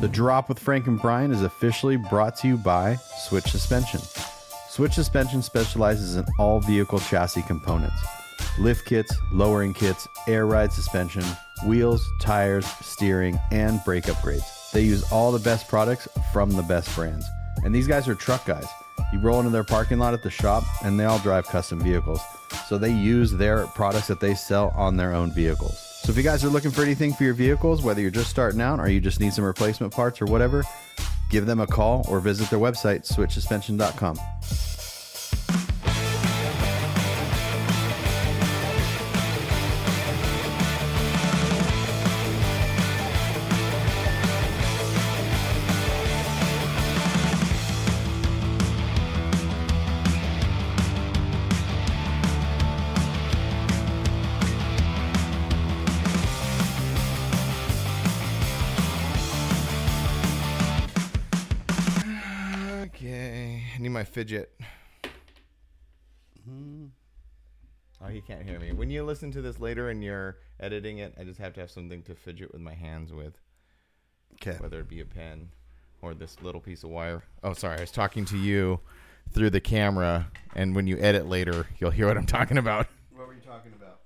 The Drop with Frank and Brian is officially brought to you by Switch Suspension. Switch Suspension specializes in all vehicle chassis components lift kits, lowering kits, air ride suspension, wheels, tires, steering, and brake upgrades. They use all the best products from the best brands. And these guys are truck guys. You roll into their parking lot at the shop, and they all drive custom vehicles. So they use their products that they sell on their own vehicles. So if you guys are looking for anything for your vehicles, whether you're just starting out or you just need some replacement parts or whatever, give them a call or visit their website, switchsuspension.com. Fidget. Oh, you can't hear me. When you listen to this later and you're editing it, I just have to have something to fidget with my hands with, Okay. whether it be a pen or this little piece of wire. Oh, sorry, I was talking to you through the camera, and when you edit later, you'll hear what I'm talking about. What were you talking about?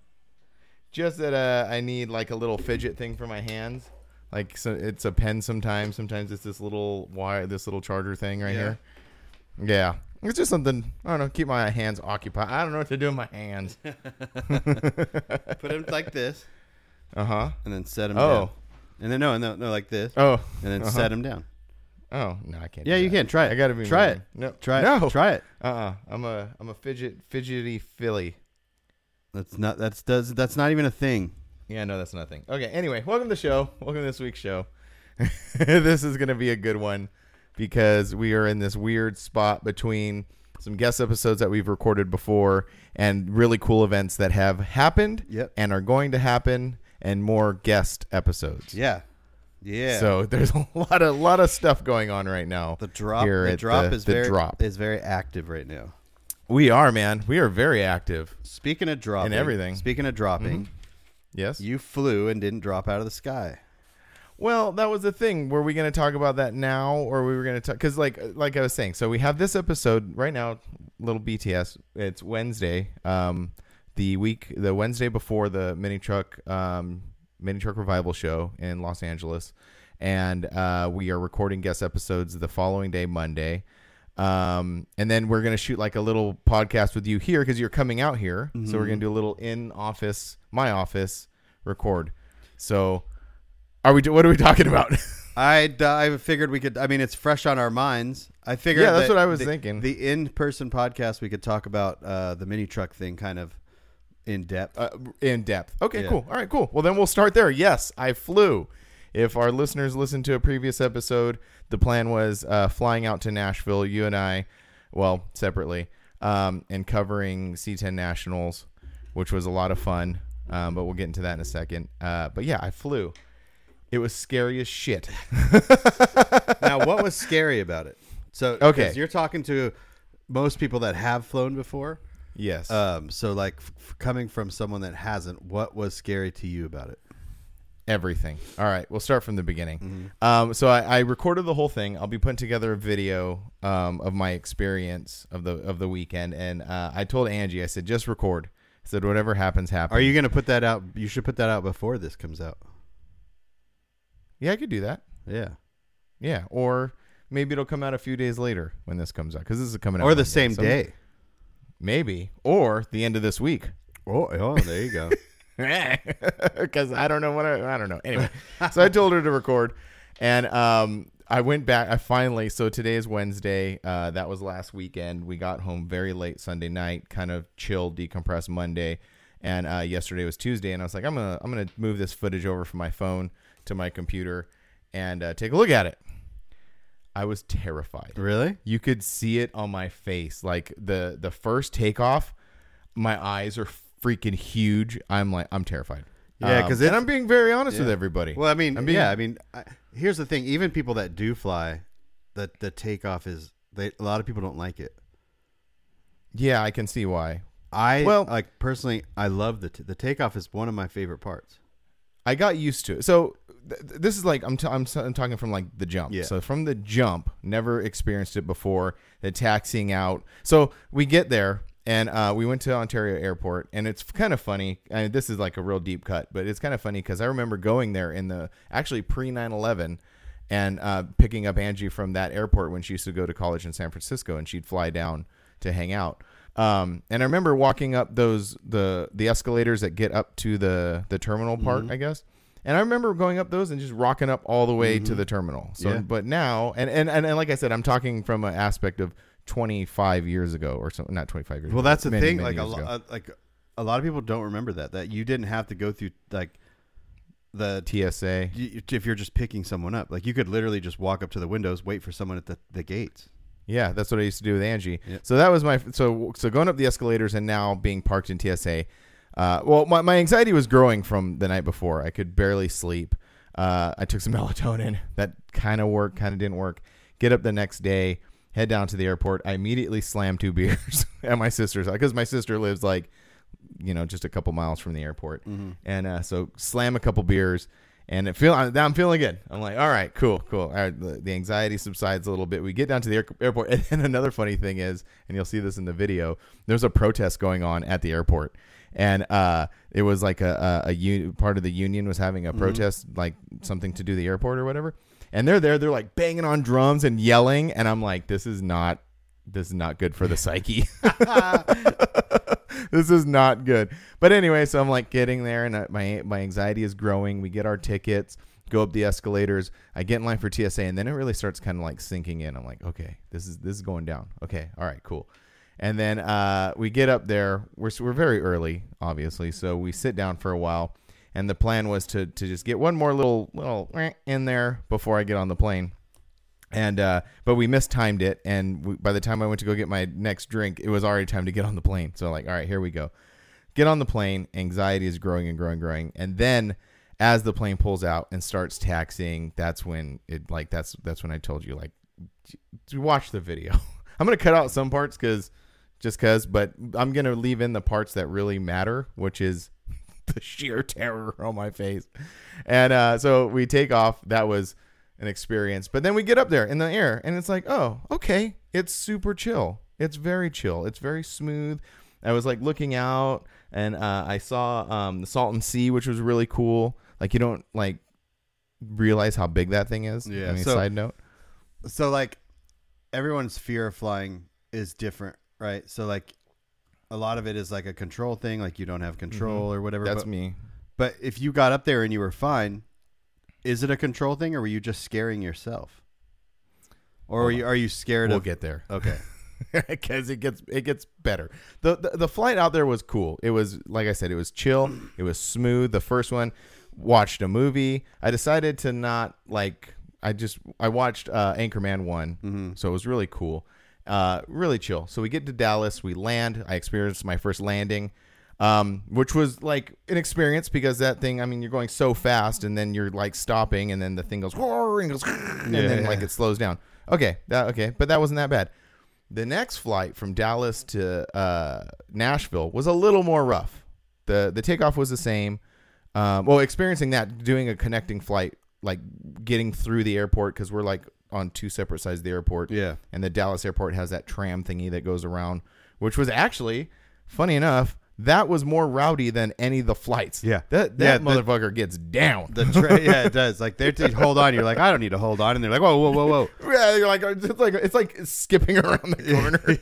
Just that uh, I need like a little fidget thing for my hands. Like so it's a pen sometimes. Sometimes it's this little wire, this little charger thing right Yeah. here. Yeah, it's just something I don't know. Keep my hands occupied. I don't know what to do with my hands. Put them like this, Uh huh. and then set them Oh. down. And then no, and no, no, like this, Oh. and then uh-huh. set them down. Oh no, I can't. Yeah, do you that. can try it. I gotta be try it. No, Try it. No, Try it. Uh. uh I'm a I'm a fidget fidgety filly. That's not. That's does. That's not even a thing. Yeah, no, that's nothing. Okay. Anyway, welcome to the show. Welcome to this week's show. this is gonna be a good one because we are in this weird spot between some guest episodes that we've recorded before and really cool events that have happened Yep. and are going to happen and more guest episodes. Yeah. Yeah. So there's a lot of lot of stuff going on right now. the drop. The drop the- is the very drop. is very active right now. We are, man. We are very active. Speaking of dropping, and everything. Speaking of dropping, mm-hmm. Yes. you flew and didn't drop out of the sky. Well, that was the thing. Were we going to talk about that now, or we were going to talk? Because, like, like I was saying, so we have this episode right now. Little BTS. It's Wednesday. Um, the week, the Wednesday before the mini truck, um, mini truck revival show in Los Angeles, and uh, we are recording guest episodes the following day, Monday. Um, and then we're gonna shoot like a little podcast with you here because you're coming out here. So we're gonna do a little in office, my office record. So, are we? What are we talking about? I I figured we could. I mean, it's fresh on our minds. I figured. Yeah, that's that what I was the- thinking. The in-person podcast, we could talk about uh, the mini truck thing, kind of in depth. uh, in depth. Okay, Yeah. cool. All right, cool. Well, then we'll start there. Yes, I flew. If our listeners listened to a previous episode, the plan was uh, flying out to Nashville, you and I, well, separately, um, and covering C10 Nationals, which was a lot of fun. Um, but we'll get into that in a second. Uh, but yeah, I flew. It was scary as shit. now, what was scary about it? So, okay, you're talking to most people that have flown before. yes. Um, so like f- coming from someone that hasn't, what was scary to you about it? everything. All right, we'll start from the beginning. Um, so I, I recorded the whole thing. I'll be putting together a video um, of my experience of the of the weekend, and uh, I told Angie, I said, just record. I said, whatever happens, happens. Are you going to put that out? You should put that out before this comes out. Yeah, I could do that. Yeah. Yeah, or maybe it'll come out a few days later when this comes out because this is coming out Or the Monday, same so day. maybe, or the end of this week. Oh, oh, there you go. because I don't know what I, I don't know. Anyway, so I told her to record, and um, I went back. I finally. So today is Wednesday. Uh, that was last weekend. We got home very late Sunday night. Kind of chilled, decompressed Monday, and uh, yesterday was Tuesday. And I was like, I'm gonna I'm gonna move this footage over from my phone to my computer and uh, take a look at it. I was terrified. really? You could see it on my face. Like the the first takeoff, my eyes are freaking huge. I'm like I'm terrified. Yeah, 'cause and it's- I'm being very honest with everybody. Well, I mean, being- yeah, I mean, I, here's the thing. Even people that do fly, the the takeoff is they. A lot of people don't like it. yeah, I can see why. I Well- like personally. I love the t- the takeoff is one of my favorite parts. I got used to it. So th- th- this is like I'm, t- I'm, s- I'm talking from like the jump. Yeah. So from the jump, never experienced it before. The taxiing out. So we get there and uh, we went to Ontario Airport, and it's kind of funny. I mean, this is like a real deep cut, but it's kind of funny because I remember going there in the actually pre 9/11 and uh, picking up Angie from that airport when she used to go to college in San Francisco, and she'd fly down to hang out. Um, and I remember walking up those the the escalators that get up to the the terminal part, I guess. And I remember going up those and just rocking up all the way to the terminal. So, Yeah. but now, and, and and and like I said, I'm talking from an aspect of 25 years ago or something. Not 25 years. Well, ago, that's the many, thing. many Like a, years lo- ago. uh, like a lot of people don't remember that that you didn't have to go through like the TSA. if you're just picking someone up. Like you could literally just walk up to the windows, wait for someone at the, the gates. Yeah, that's what I used to do with Angie. Yeah. So that was my so so going up the escalators and now being parked in TSA. Uh, well, my, my anxiety was growing from the night before. I could barely sleep. Uh, I took some melatonin. That kind of worked, kind of didn't work. Get up the next day, head down to the airport. I immediately slammed two beers at my sister's because my sister lives like, you know, just a couple miles from the airport. And uh, so slam a couple beers. And it feel I'm I'm feeling good. I'm like, all right, cool, cool. All right, the, the anxiety subsides a little bit. We get down to the air, airport, and then another funny thing is, and you'll see this in the video. There's a protest going on at the airport, and uh, it was like a, a, a u- part of the union was having a protest, like something to do the airport or whatever. And they're there, they're like banging on drums and yelling, and I'm like, this is not, this is not good for the psyche. this is not good. But anyway, so I'm like getting there, and uh, my my anxiety is growing. We get our tickets, go up the escalators. I get in line for TSA, and then it really starts kind of like sinking in. I'm like, okay, this is this is going down. Okay, all right, cool. And then uh, we get up there. We're we're very early, obviously, so we sit down for a while. And the plan was to to just get one more little little in there before I get on the plane. And uh but we mistimed it and we, by the time i went to go get my next drink it was already time to get on the plane. So like all right here we go. Get on the plane. Anxiety is growing and growing growing. And then as the plane pulls out and starts taxiing that's when it like that's that's when i told you like watch the video. I'm gonna cut out some parts because just because but i'm gonna leave in the parts that really matter which is the sheer terror on my face and uh so we take off that was an experience. But then we get up there in the air and it's like, oh, okay, it's super chill. It's very chill. It's very smooth. I was like looking out and uh, I saw um, the Salton Sea, which was really cool. Like you don't like realize how big that thing is. Yeah, I mean, so- side note. So like everyone's fear of flying is different, right? So like a lot of it is like a control thing, like you don't have control or whatever. That's but, me. but if you got up there and you were fine, is it a control thing or were you just scaring yourself? Or are you are you scared We'll of get there. Okay. because it gets it gets better. The, the the flight out there was cool. It was like I said, it was chill. It was smooth. The first one, watched a movie. I decided to not like. I just I watched uh, Anchorman one, Mhm. so it was really cool, uh, really chill. So we get to Dallas, we land. I experienced my first landing, um, which was like an experience because that thing. I mean, you're going so fast, and then you're like stopping, and then the thing goes and goes, and Yeah, then like it slows down. Okay, that okay, but that wasn't that bad. The next flight from Dallas to uh, Nashville was a little more rough. the The takeoff was the same. Um, well, experiencing that, doing a connecting flight, like getting through the airport because we're like on two separate sides of the airport. Yeah. And the Dallas airport has that tram thingy that goes around, which was actually funny enough. That was more rowdy than any of the flights. Yeah. that Yeah, that the- motherfucker gets down. The tra- yeah, it does. Like they're to hold on. You're like, I don't need to hold on, and they're like, whoa, whoa, whoa, whoa. yeah, you're like it's like it's like skipping around the corner.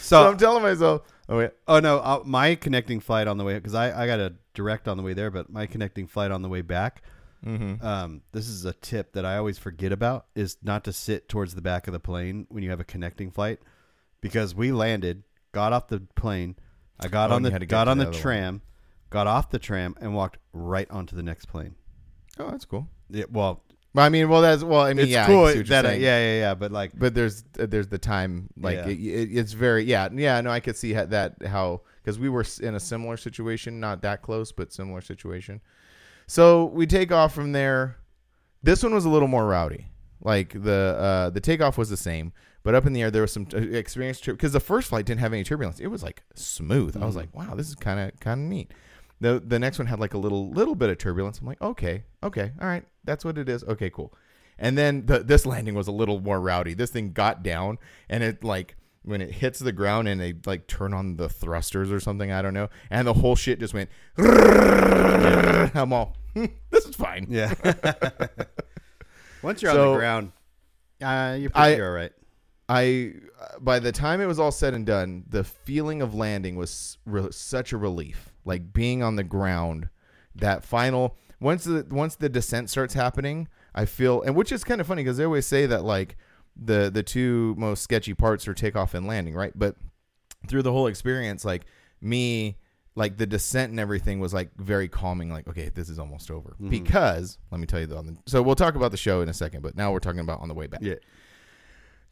so, So, I'm telling myself, oh wait, oh no, uh, my connecting flight on the way because I I got a direct on the way there, but my connecting flight on the way back. Mm-hmm. Um, this is a tip that I always forget about is not to sit towards the back of the plane when you have a connecting flight, because we landed, got off the plane, I got Oh, on the had to get got on the the other one. tram, got off the tram, and walked right onto the next plane. oh that's cool. Yeah, well, Well, I mean, well, that's well, I mean, it's yeah, cool see that I, yeah, yeah, yeah, but like but there's uh, there's the time like Yeah. it, it, it's very yeah yeah no I could see how, that how because we were in a similar situation not that close but similar situation so we take off from there this one was a little more rowdy like the uh the takeoff was the same but up in the air there was some uh, experience because the first flight didn't have any turbulence it was like smooth I was Mhm. like wow this is kind of kind of neat The the next one had like a little little bit of turbulence. I'm like, okay, okay, all right, that's what it is. Okay, cool. And then the, this landing was a little more rowdy. This thing got down and it like when it hits the ground and they like turn on the thrusters or something, I don't know, and the whole shit just went. I'm all, "Hmm, this is fine. Yeah. Once you're on the ground, uh, you're I- pretty all right. I by the time it was all said and done, the feeling of landing was re- such a relief. Like being on the ground, that final once the once the descent starts happening, I feel and which is kind of funny because they always say that like the the two most sketchy parts are takeoff and landing, right? But through the whole experience, like me, like the descent and everything was like very calming. Like, okay, this is almost over. Because let me tell you, the, the, so we'll talk about the show in a second. But now we're talking about on the way back. Yeah.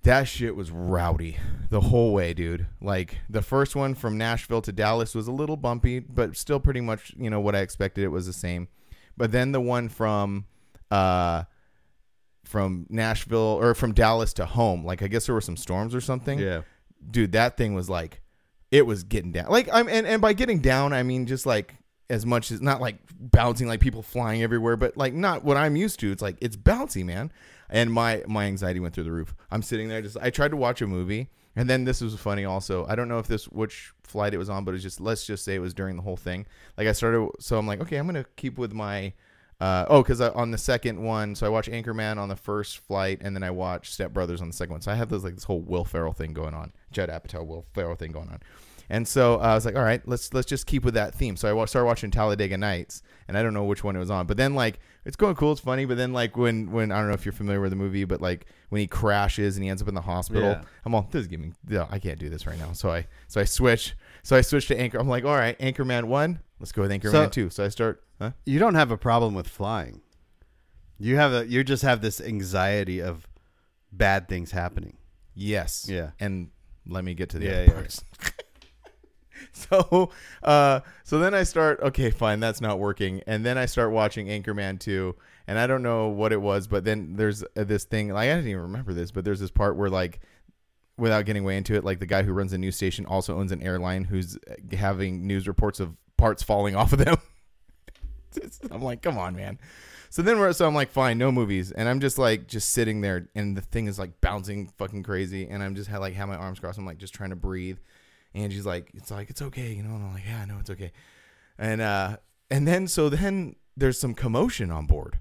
That shit was rowdy the whole way, dude. Like the first one from Nashville to Dallas was a little bumpy, but still pretty much, you know, what I expected. It was the same. But then the one from uh from Nashville or from Dallas to home, like I guess there were some storms or something. Yeah. Dude, that thing was like it was getting down. Like I'm and, and by getting down, I mean just like as much as not like bouncing like people flying everywhere, but like not what I'm used to. It's like it's bouncy, man. And my my anxiety went through the roof. I'm sitting there just I tried to watch a movie and then this was funny also. I don't know if this which flight it was on, but it's just let's just say it was during the whole thing. Like I started so I'm like, okay, I'm going to keep with my uh, oh, because on the second one, so I watched Anchorman on the first flight, and then I watched Step Brothers on the second one. So I have this like this whole Will Ferrell thing going on, Judd Apatow, Will Ferrell thing going on, and so uh, I was like, all right, let's let's just keep with that theme. So I wa- started watching Talladega Nights, and I don't know which one it was on, but then like it's going cool, it's funny, but then like when when I don't know if you're familiar with the movie, but like when he crashes and he ends up in the hospital, Yeah. I'm all this is giving no, I can't do this right now. So I so I switch, so I switch to Anchor. I'm like, all right, Anchorman one, let's go with Anchorman So- two. So I start, huh? You don't have a problem with flying. You have a you just have this anxiety of bad things happening. Yes. Yeah. And let me get to the Yeah, other yeah. parts. so, uh, so then I start. Okay, fine, that's not working. And then I start watching Anchorman two, and I don't know what it was, but then there's uh, this thing. Like I didn't even remember this, but there's this part where like. Without getting way into it, like the guy who runs a news station also owns an airline who's uh, having news reports of parts falling off of them. I'm like, come on, man. So then we're so I'm like, fine, no movies, and I'm just like just sitting there, and the thing is like bouncing fucking crazy, and I'm just had like have my arms crossed. I'm like just trying to breathe. Angie's like, it's like it's okay, you know, and I'm like, yeah, I know it's okay. And uh, and then so then there's some commotion on board,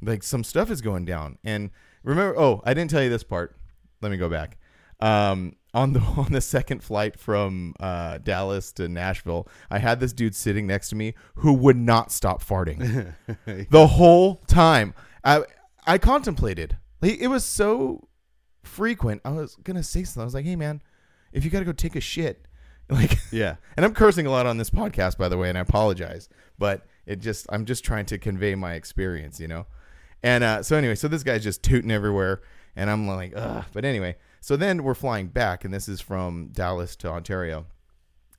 like some stuff is going down. And remember, oh, I didn't tell you this part. Let me go back. Um, on the on the second flight from uh, Dallas to Nashville, I had this dude sitting next to me who would not stop farting the whole time. I I contemplated. It was so frequent. I was gonna say something. I was like, "Hey, man, if you gotta go take a shit, like." Yeah. And I'm cursing a lot on this podcast, by the way, and I apologize. But it just I'm just trying to convey my experience, you know. And uh, so anyway, so this guy's just tooting everywhere, and I'm like, ugh. But anyway, so then we're flying back, and this is from Dallas to Ontario,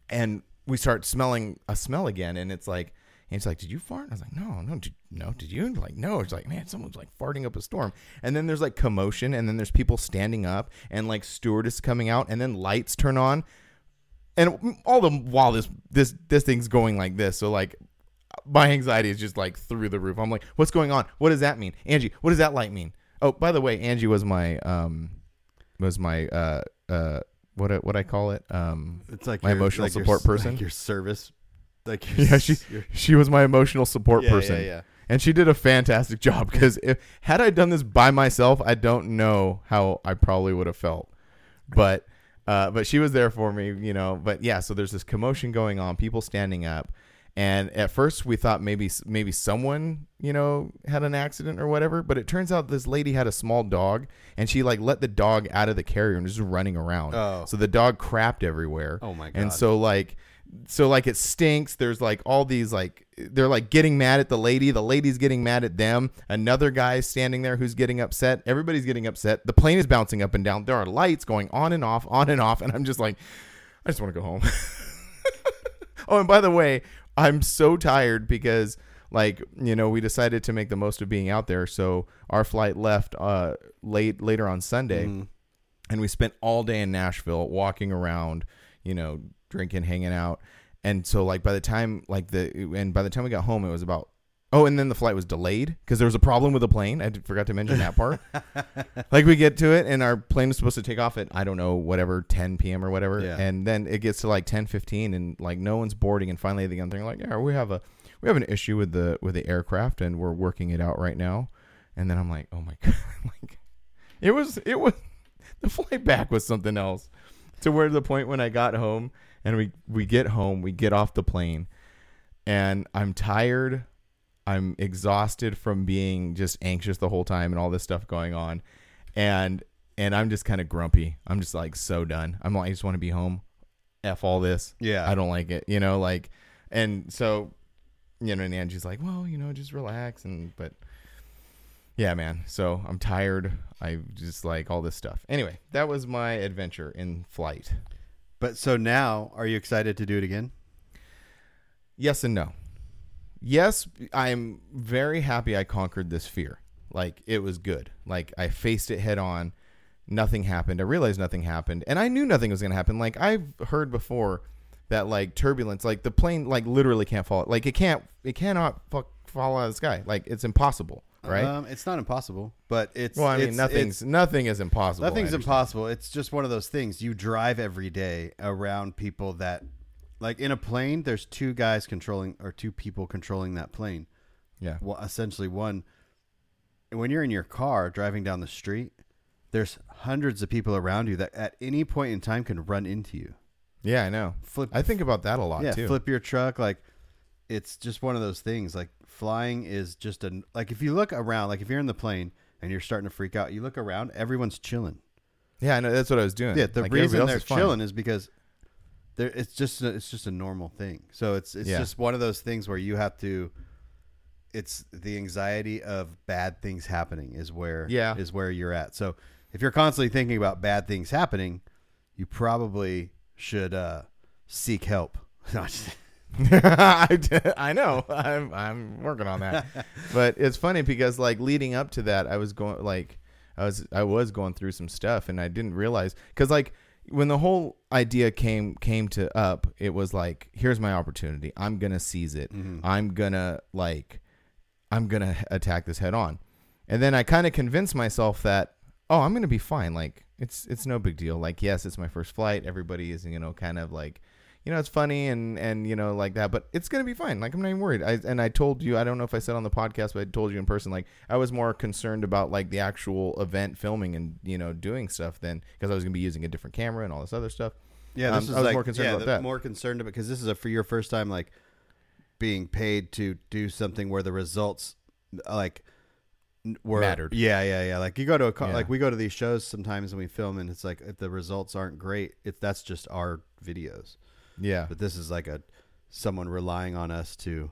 and we start smelling a smell again, and it's like. And it's like, did you fart? I was like, no, no, did, no, did you? Like, no. It's like, man, someone's like farting up a storm. And then there's like commotion, and then there's people standing up, and like stewardess coming out, and then lights turn on, and all the while this this this thing's going like this so like my anxiety is just like through the roof i'm like what's going on what does that mean angie what does that light mean oh by the way angie was my um was my uh uh what I- what i call it um It's like My your- emotional like support s- person? like your service, like your, Yeah, she- your- she was my emotional support yeah, person Yeah, yeah. and she did a fantastic job because if had I done this by myself, I don't know how I probably would have felt. But uh, but she was there for me, you know. But yeah, so there's this commotion going on, people standing up, and at first we thought maybe maybe someone you know had an accident or whatever. But it turns out this lady had a small dog, and she like let the dog out of the carrier and was just running around. Oh. so the dog crapped everywhere. Oh my god! And so like so like it stinks there's like all these like they're like getting mad at the lady the lady's getting mad at them another guy standing there who's getting upset everybody's getting upset the plane is bouncing up and down there are lights going on and off on and off and i'm just like i just want to go home oh and by the way i'm so tired because like you know we decided to make the most of being out there so our flight left uh late later on sunday Mm. and we spent all day in Nashville walking around, you know, drinking, hanging out. and so like by the time like the and by the time we got home, it was about oh, and then the flight was delayed because there was a problem with the plane. I forgot to mention that part. like we get to it, and our plane is supposed to take off at I don't know whatever 10 p.m. or whatever, Yeah. and then it gets to like 10 15 and like no one's boarding, and finally the they're like yeah we have a we have an issue with the with the aircraft and we're working it out right now, and then I'm like oh my god, like it was it was the flight back was something else to where the point when I got home and we we get home, we get off the plane and I'm tired. I'm exhausted from being just anxious the whole time and all this stuff going on. And and I'm just kind of grumpy. I'm just like so done. I'm like I just want to be home. F all this. Yeah. I don't like it. You know, like and so you know, and Angie's like, Well, you know, just relax and but yeah, man. So I'm tired. I just like all this stuff. Anyway, that was my adventure in flight. But so now, are you excited to do it again? Yes and no. Yes, I'm very happy I conquered this fear. Like it was good. Like I faced it head on. Nothing happened. I realized nothing happened, and I knew nothing was going to happen. Like I've heard before that like turbulence, like the plane, like literally can't fall. Like it can't, it cannot fuck fall out of the sky. Like it's impossible, right? Um, it's not impossible, but it's well, I mean, nothing's nothing is impossible. Nothing's impossible. It's just one of those things. You drive every day around people that, like in a plane, there's two guys controlling or two people controlling that plane. Yeah, Well, essentially one. When you're in your car driving down the street, there's hundreds of people around you that at any point in time can run into you. yeah, I know. Flip. I think about that a lot yeah, too. flip your truck. Like it's just one of those things. Like flying is just a like if you look around, like if you're in the plane and you're starting to freak out, you look around, everyone's chilling. Yeah, I know. That's what I was doing. Yeah, the Like, reason they're is chilling is because they're, it's just a, it's just a normal thing. So it's it's Yeah. just one of those things where you have to. It's the anxiety of bad things happening is where Yeah. is where you're at. So if you're constantly thinking about bad things happening, you probably should uh, seek help. I, I, know. I'm I'm working on that. but it's funny because like leading up to that, I was going like I was I was going through some stuff and I didn't realize cuz like when the whole idea came came to up, it was like here's my opportunity. I'm going to seize it. Mm-hmm. I'm going to like I'm to attack this head on. And then I kind of convinced myself that oh, I'm going to be fine. Like it's it's no big deal. Like yes, it's my first flight. Everybody is, you know, kind of like you know, it's funny and and you know like that, but it's gonna be fine. Like I'm not even worried. I and I told you, I don't know if I said on the podcast, but I told you in person, like I was more concerned about like the actual event filming and you know doing stuff than because I was gonna be using a different camera and all this other stuff. Yeah, Um, this is I was like, more concerned yeah, about that. More concerned about because this is a for your first time like being paid to do something where the results like were Mattered. Yeah, yeah, yeah. Like you go to a co- Yeah. like we go to these shows sometimes and we film and it's like if the results aren't great, it's that's just our videos. Yeah, But this is like a someone relying on us to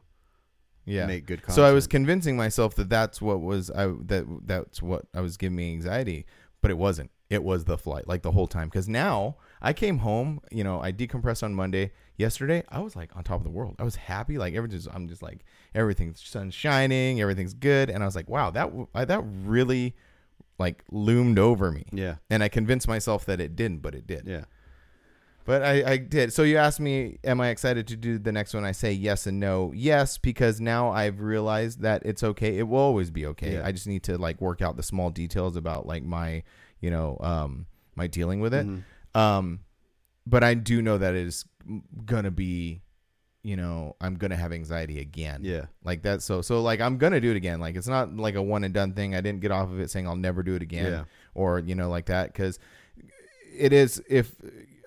yeah. make good content. So I was convincing myself that that's what was I that that's what I was giving me anxiety, but it wasn't. It was the flight, like the whole time. Because now I came home, you know, I decompressed on Monday. Yesterday, I was like on top of the world. I was happy, like everything's. I'm just like everything's sun's shining, everything's good, and I was like, wow, that that really like loomed over me. Yeah. And I convinced myself that it didn't, but it did. Yeah. But I, I did. So you asked me, am I excited to do the next one? I say yes and no. Yes, because now I've realized that it's okay. It will always be okay. Yeah. I just need to like work out the small details about like my, you know, um, my dealing with it. Mhm. Um, but I do know that it is gonna be, you know, I'm gonna have anxiety again. Yeah. Like that. So so like I'm gonna do it again. Like it's not like a one and done thing. I didn't get off of it saying I'll never do it again Yeah. or you know like that because it is if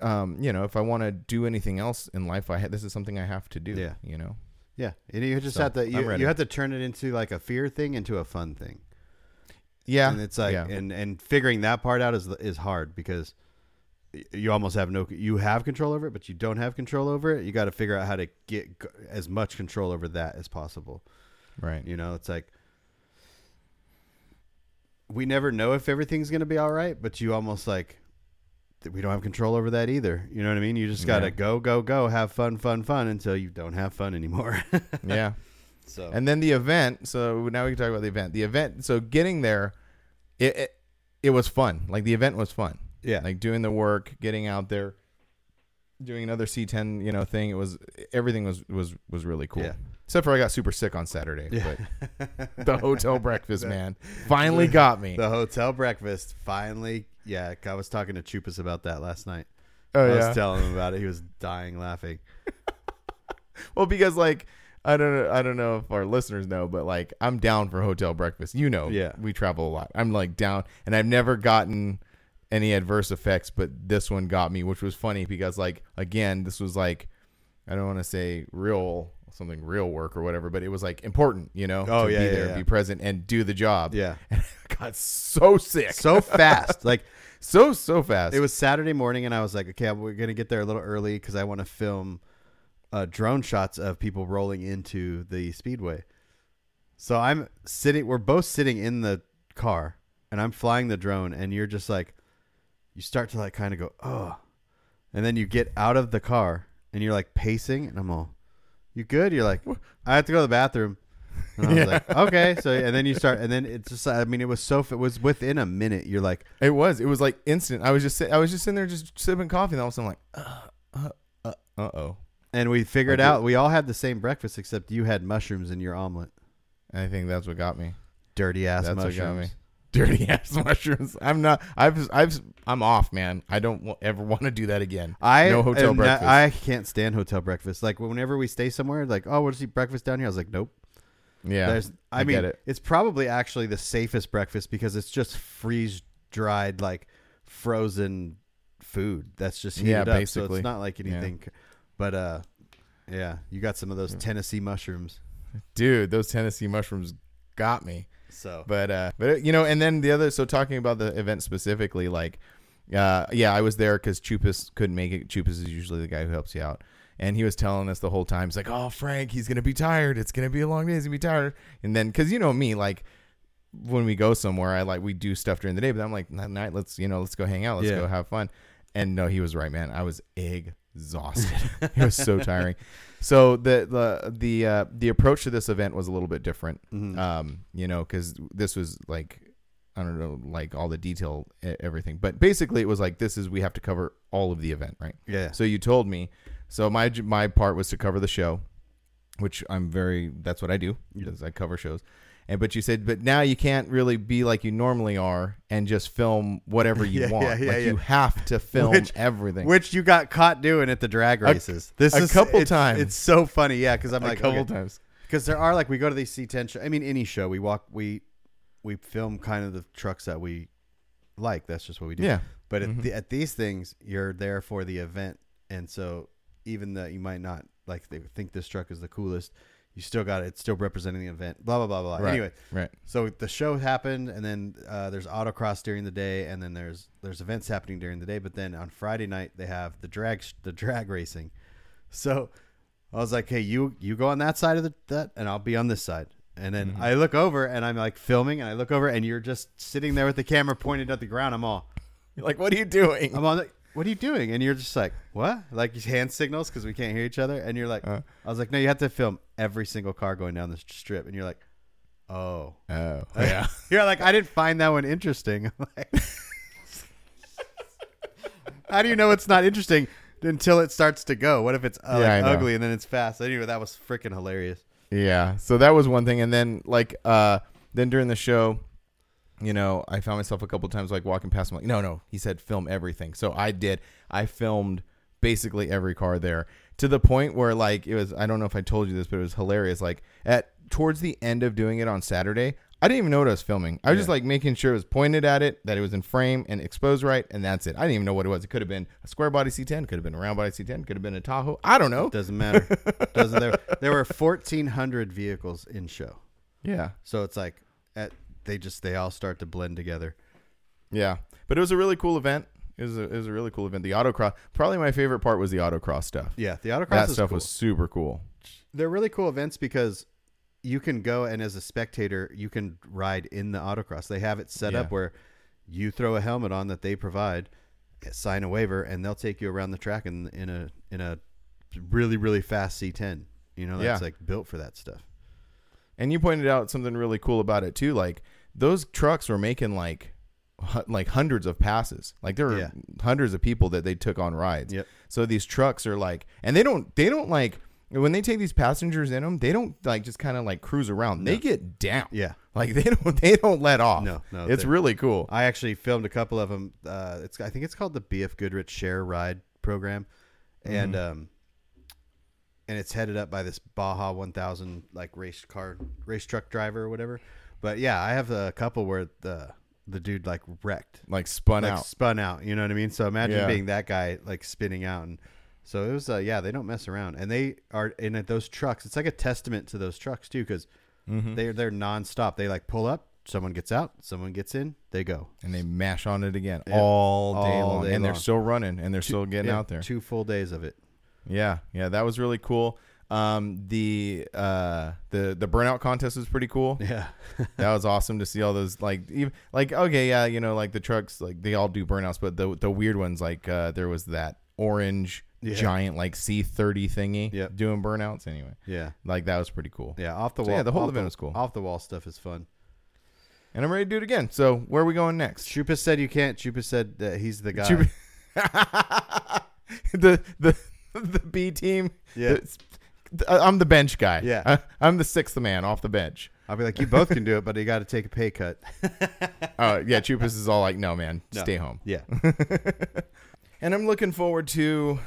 um you know if I want to do anything else in life I ha- this is something I have to do. Yeah. You know. Yeah. And you just So, have to you, you have to turn it into like a fear thing into a fun thing. Yeah. and it's like yeah. and and figuring that part out is is hard because you almost have no you have control over it but you don't have control over it you got to figure out how to get as much control over that as possible right. you know it's like we never know if everything's going to be all right but you almost like we don't have control over that either you know what i mean you just got to Yeah. go go go have fun fun fun until you don't have fun anymore yeah. so And then the event. So now we can talk about the event. The event. So getting there, it it, it was fun. Like the event was fun. yeah Like doing the work, getting out there. doing another C10, you know, thing. It was everything was was was really cool. Yeah. Except for I got super sick on Saturday. Yeah. But the hotel breakfast, man, finally got me. The hotel breakfast finally. Yeah, I was talking to Chupas about that last night. oh yeah. I yeah. was telling him about it. He was dying laughing. well, because like I don't know, I don't know if our listeners know, but like I'm down for hotel breakfast. You know, Yeah. we travel a lot. I'm like down, and I've never gotten any adverse effects, but this one got me, which was funny because like again, this was like I don't want to say real something real work or whatever, but it was like important, you know, Oh, to yeah, be yeah, there, yeah. be present, and do the job. Yeah. and I got so sick, So fast. Like so so fast. it was Saturday morning, and I was like, okay, we're gonna get there a little early because I want to film uh, drone shots of people rolling into the speedway. So I'm sitting. We're both sitting in the car, and I'm flying the drone, and you're just like, you start to like kind of go, oh, and then you get out of the car, and you're like pacing, and I'm all, you good? You're like, I have to go to the bathroom. And I was Yeah. like, okay. So and then you start, and then it's just, I mean, it was so, it was within a minute. You're like, It was. It was like instant. I was just sit- I was just sitting there just sipping coffee, and all of a sudden I'm like, uh, uh, oh. And we figured out we all had the same breakfast except you had mushrooms in your omelet. I think that's what got me. Dirty ass That's what mushrooms. Dirty ass mushrooms. I'm not. I've. I've. I'm off, man. I don't ever want to do that again. I No hotel am not- breakfast. I can't stand hotel breakfast. Like whenever we stay somewhere, like oh, we'll just eat breakfast down here. I was like, nope. Yeah. There's, I, I mean, get it. it's probably actually the safest breakfast because it's just freeze dried, like frozen food that's just heated Yeah, up. So it's not like Yeah. anything. But uh, yeah, you got some of those Tennessee mushrooms. Dude, those Tennessee mushrooms got me. So But uh, but you know, and then the other. So talking about the event specifically, like, uh, yeah, I was there because Chupas couldn't make it. Chupas is usually the guy who helps you out, and he was telling us the whole time. He's like, "Oh, Frank, he's gonna be tired. It's gonna be a long day. He's gonna be tired." And then, because you know me, like. When we go somewhere, I like we do stuff during the day, but I'm like, "That night, let's you know, let's go hang out, let's Yeah. go have fun. And no, he was right, man. I was exhausted. it was so tiring. So the the the uh, the approach to this event was a little bit different mhm. um you know because this was like i don't know like all the detail everything but basically it was like this is we have to cover all of the event right yeah, so you told me so my my part was to cover the show which i'm very that's what i do is i cover shows and but you said but now you can't really be like you normally are and just film whatever you Yeah, want yeah, yeah, like you have to film Which- everything which you got caught doing at the drag races. this a is couple it's- times. It's so funny, yeah, because I'm like a couple okay, times because there are like we go to these C10 show. I mean, any show we walk, we we film kind of the trucks that we like. That's just what we do. yeah But at, mm-hmm. the, at these things, you're there for the event, and so even though you might not like they think this truck is the coolest, you still got it. It's still representing the event. Blah blah blah blah. Right. Anyway, right so the show happened, and then uh, there's autocross during the day, and then there's there's events happening during the day. But then on Friday night they have the drag the drag racing. So I was like, hey, you you go on that side of the that, and I'll be on this side. And then Mhm. I look over, and I'm like filming, and I look over, and you're just sitting there with the camera pointed at the ground. I'm all, You're like what are you doing I'm on. The, what are you doing? And you're just like, what? Like hand signals because we can't hear each other. And you're like, Uh. I was like, no, you have to film every single car going down the strip. And you're like, oh. oh yeah You're like, I didn't find that one interesting. Like, How do you know it's not interesting until it starts to go? What if it's uh, Yeah, I like, know. ugly and then it's fast? Anyway, that was freaking hilarious. Yeah. So that was one thing. And then like uh then during the show, you know, I found myself a couple times like walking past him like, no, no. He said film everything. So I did. I filmed basically every car there. To the point where like it was I don't know if I told you this, but it was hilarious. Like at towards the end of doing it on Saturday, I didn't even know what I was filming. I was just like making sure it was pointed at it, that it was in frame and exposed right, and that's it. I didn't even know what it was. It could have been a square body C10, could have been a round body C10, could have been a Tahoe. I don't know. Doesn't matter. Doesn't there? There were 1,400 vehicles in show, Yeah. so it's like at they just they all start to blend together. Yeah, but it was a really cool event. It was a, it was a really cool event. The autocross, probably my favorite part was the autocross stuff. Yeah, the autocross that stuff cool. was super cool. they're really cool events because you can go and as a spectator you can ride in the autocross they have it set Yeah. up where you throw a helmet on that they provide eh, sign a waiver and they'll take you around the track in in a in a really really fast c10 you know that's Yeah. like built for that stuff And you pointed out something really cool about it too. Like those trucks were making like like hundreds of passes. Like there are Yeah. hundreds of people that they took on rides. Yep. So these trucks are like, and they don't they don't like when they take these passengers in them. They don't like just kind of like cruise around. They get down. Yeah. Like they don't they don't let off. No, no, It's really cool. I actually filmed a couple of them. Uh, it's I think it's called the BF Goodrich Share Ride Program, and Mm-hmm. um, and it's headed up by this Baja 1000 like race car race truck driver or whatever. But yeah, I have a couple where the the dude like wrecked, Like spun like out. spun out. You know what I mean? So imagine Yeah. being that guy like spinning out and. So it was, uh, yeah, they don't mess around, and they are in those trucks. It's like a testament to those trucks too, because Mm-hmm. they're they're nonstop. They like pull up, someone gets out, someone gets in, they go. and they mash on it again Yeah. all day All long, day and they're still running, and they're still getting Yeah, out there. Two full days of it. Yeah, yeah, that was really cool. Um, the uh, the the burnout contest was pretty cool. Yeah. that was awesome to see all those like even like okay yeah you know like the trucks like they all do burnouts but the the weird ones like uh, there was that orange Yeah. giant like C30 thingy Yep. doing burnouts anyway yeah. like that was pretty cool Yeah. Off the So, wall. yeah, the whole event was cool. Off the wall stuff is fun. and I'm ready to do it again so where are we going next Chupa said you can't. Chupa said that he's the guy. Chupa- the the the B team Yeah. It's- I'm the bench guy Yeah. I, I'm the sixth man off the bench I'll be like, you both can do it, but you got to take a pay cut. uh, yeah Chupas is all like no man No. stay home Yeah. and I'm looking forward to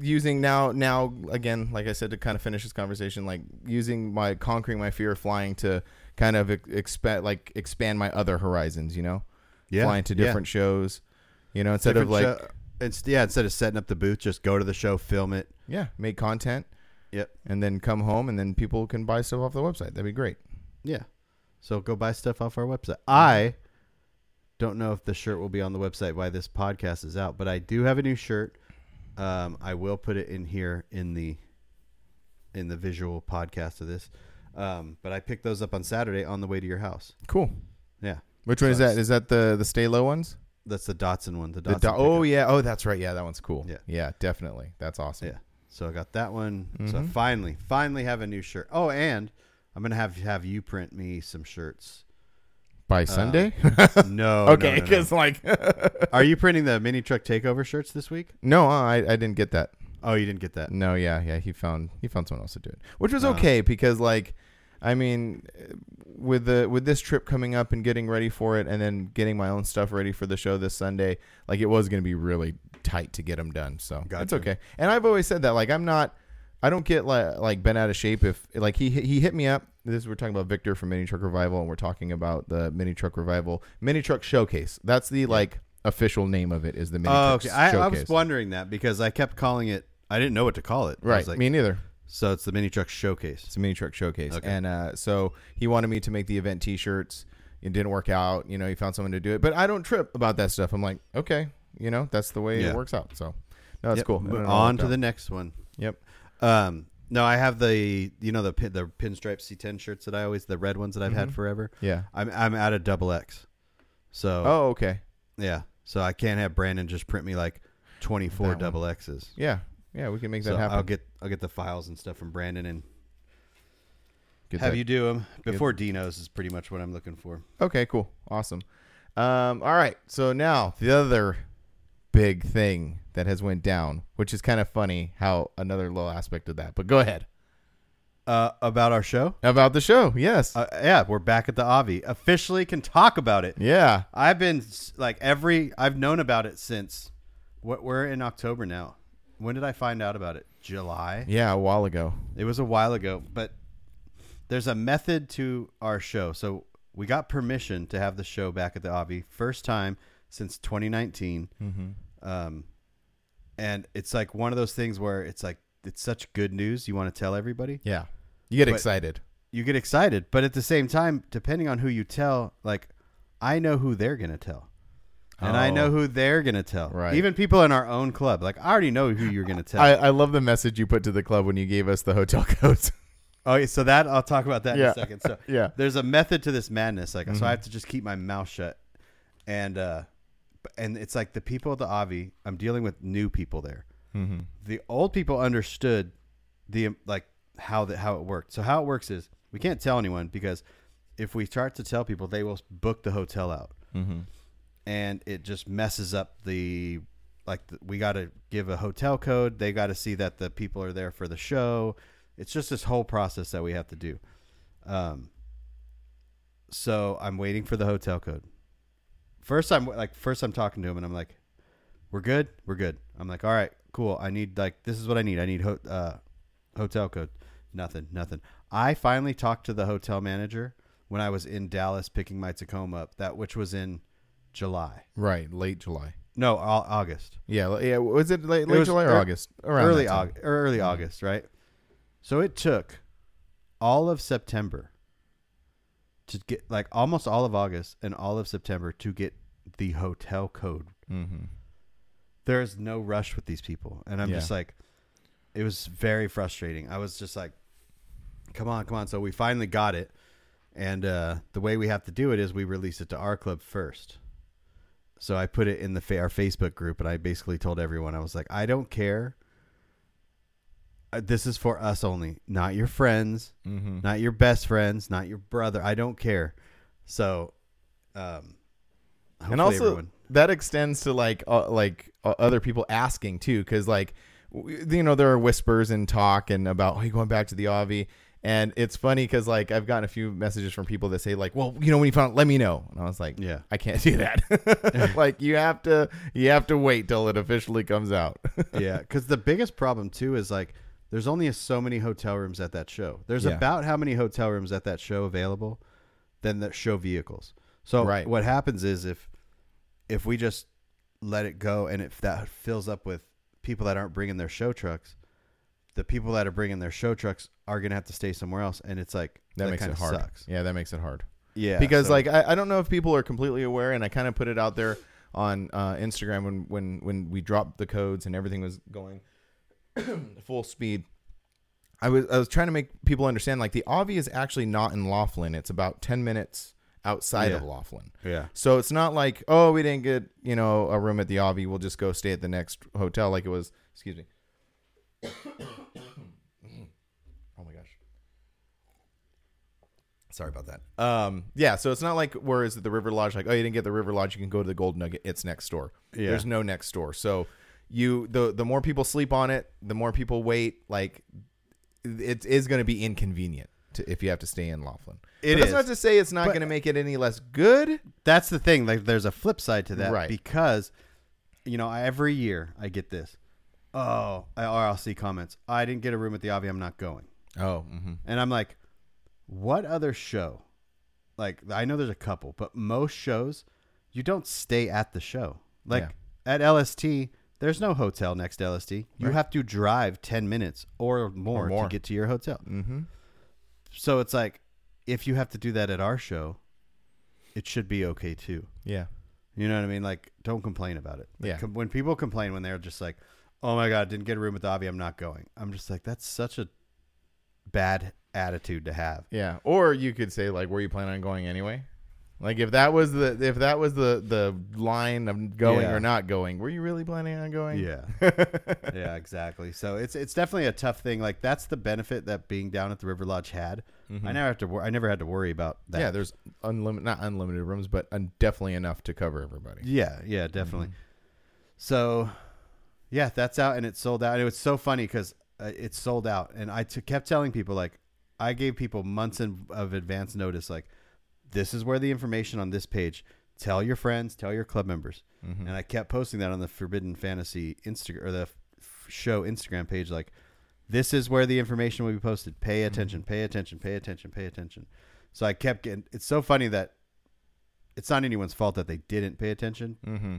using now now again like I said to kind of finish this conversation like using my conquering my fear of flying to kind of expand like expand my other horizons you know Yeah. flying to Yeah. different shows you know instead Different of like show- it's, yeah, instead of setting up the booth, just go to the show, film it. yeah make content Yep. and then come home and then people can buy stuff off the website that'd be great Yeah. So go buy stuff off our website. I don't know if the shirt will be on the website while this podcast is out, but I do have a new shirt. Um, I will put it in here in the in the visual podcast of this. Um, but I picked those up on Saturday on the way to your house. cool Yeah. which one is that is that the the stay low ones That's the Datsun one. The the do- oh yeah oh that's right yeah that one's cool Yeah. yeah definitely that's awesome Yeah. So I got that one. So Mhm. finally, finally have a new shirt. Oh, and I'm gonna have have you print me some shirts. by Sunday No. okay no, no, no. because like Are you printing the mini truck takeover shirts this week? No, I, I didn't get that. Oh, you didn't get that. No, yeah, yeah. He found he found someone else to do it, which was Ah. okay because like, I mean, with the with this trip coming up and getting ready for it, and then getting my own stuff ready for the show this Sunday, like it was gonna be really tight to get them done. So it's Gotcha. okay. And I've always said that like I'm not. I don't get like like bent out of shape if like he he hit me up. This we're talking about Victor from Mini Truck Revival, and we're talking about the Mini Truck Revival Mini Truck Showcase. That's the like official name of it is the Mini Oh, Truck okay. I, I was wondering that because I kept calling it. I didn't know what to call it. I right, was like, me neither. So it's the mini truck showcase. It's a mini truck showcase. Okay. And uh, so he wanted me to make the event T-shirts. It didn't work out. You know, he found someone to do it, but I don't trip about that stuff. I'm like, okay, you know, that's the way Yeah. it works out. So no, that's Yep. cool. Mo- And it all On to out. the next one. Yep. Um, no, I have the you know the pin, the pinstripe C10 shirts that I always the red ones that I've had Mhm. forever. Yeah. I'm I'm at a double X. So Oh, okay. yeah, so I can't have Brandon just print me like 24 double X's. Yeah. Yeah, we can make that So happen. I'll get I'll get the files and stuff from Brandon and Get have that- you do them before Dino's is pretty much what I'm looking for. Okay, cool. Awesome. Um, all right. So now the other big thing that has went down, which is kind of funny how another little aspect of that. But go ahead. Uh, about our show. About the show. Yes. Uh, yeah, we're back at the Avi. Officially can talk about it. yeah. I've been s- like every I've known about it since what we're in October now. When did I find out about it? July. Yeah, a while ago. It was a while ago, but there's a method to our show. So we got permission to have the show back at the Avi first time since 2019. Mm-hmm. Um, and it's like one of those things where it's like it's such good news you want to tell everybody. Yeah. You get But- excited. You get excited, but at the same time, depending on who you tell, like I know who they're gonna tell. And I know Oh. who they're gonna tell. Right. Even people in our own club. Like I already know who you're gonna tell. I, I love the message you put to the club when you gave us the hotel codes. oh, yeah, so that I'll talk about that in Yeah. a second. So yeah. there's a method to this madness. Like so. I have to just keep my mouth shut, and uh, b- and it's like the people at the Avi. I'm dealing with new people there. Mm-hmm. The old people understood the um, like how that how it worked. So how it works is we can't tell anyone because if we start to tell people, they will book the hotel out. And it just messes up the like the, we got to give a hotel code. They got to see that the people are there for the show. It's just this whole process that we have to do. Um, so I'm waiting for the hotel code. First, I'm like, first I'm talking to him, and I'm like, "We're good, we're good." I'm like, "All right, cool. I need like this is what I need. I need ho- uh, hotel code." Nothing, nothing. I finally talked to the hotel manager when I was in Dallas picking my Tacoma up. That which was in July. Right, late July. No, au- August. Yeah, yeah. Was it late, late was July or ear- August? Around early that time. August, early August, right? So it took all of September to get like almost all of August and all of September to get the hotel code. Mm-hmm. There's no rush with these people, and I'm Yeah. just like, it was very frustrating. I was just like, come on, come on. So we finally got it, and uh, the way we have to do it is we release it to our club first. So I put it in the fa- our Facebook group, and I basically told everyone I was like, I don't care. Uh, This is for us only, not your friends, Mm-hmm. not your best friends, not your brother. I don't care. So, um, and also everyone- that extends to like uh, like uh, other people asking too because like you know there are whispers and talk and about oh you going back to the avi and it's funny because like i've gotten a few messages from people that say like well you know when you found let me know and i was like yeah, i can't do that like you have to you have to wait till it officially comes out yeah, because the biggest problem too is like there's only so many hotel rooms at that show. There's Yeah. about how many hotel rooms at that show available than the show vehicles. So Right. what happens is if if we just let it go and if that fills up with people that aren't bringing their show trucks, the people that are bringing their show trucks are gonna have to stay somewhere else, and it's like that, makes it hard. Sucks. yeah that makes it hard. Yeah, because so- like I, I don't know if people are completely aware and i kind of put it out there on uh, instagram when when when we dropped the codes and everything was going full speed. I was i was trying to make people understand like the avi is actually not in laughlin. It's about 10 minutes outside of laughlin. Yeah, so it's not like oh we didn't get you know a room at the avi. We'll just go stay at the next hotel like it was excuse me oh my gosh Sorry about that. Um, yeah, so it's not like whereas at the River Lodge, like, oh, you didn't get the River Lodge, you can go to the Gold Nugget. It's next door. Yeah. There's no next door. So you the the more people sleep on it, the more people wait. Like it is going to be inconvenient to, if you have to stay in Laughlin. It but that's is. not to say it's not going to make it any less good. that's the thing. Like, there's a flip side to that, Right. Because, you know, every year I get this. Oh, I, or I'll see comments. I didn't get a room at the Avi. I'm not going. Oh, mm-hmm. And I'm like, what other show? Like, I know there's a couple, but most shows, you don't stay at the show. Like Yeah. at LST, there's no hotel next to LST. You Right. have to drive 10 minutes or more, more. to get to your hotel. Mm-hmm. So it's like, if you have to do that at our show, it should be okay too. Yeah. You know what I mean? Like, don't complain about it. Like, Yeah. com- when people complain when they're just like, "Oh my god, didn't get a room with Avi, I'm not going." I'm just like, that's such a bad attitude to have. Yeah. Or you could say like, where you plan on going anyway? Like if that was the if that was the the line of going Yeah. or not going, were you really planning on going? Yeah, yeah, exactly. So it's it's definitely a tough thing. Like that's the benefit that being down at the River Lodge had. Mhm. I never have to. Wor- I never had to worry about that. Yeah, there's unlimited, not unlimited rooms, but un- definitely enough to cover everybody. Yeah, yeah, definitely. Mhm. So, yeah, that's out and it sold out. And it was so funny because uh, it's sold out, and I t- kept telling people like I gave people months in, of advance notice, like this is where the information on this page. Tell your friends, tell your club members, Mhm. and I kept posting that on the Forbidden Fantasy Instagram or the f- show Instagram page, like this is where the information will be posted. Pay attention, pay attention, pay attention, pay attention. So I kept getting. It's so funny that it's not anyone's fault that they didn't pay attention Mm-hmm.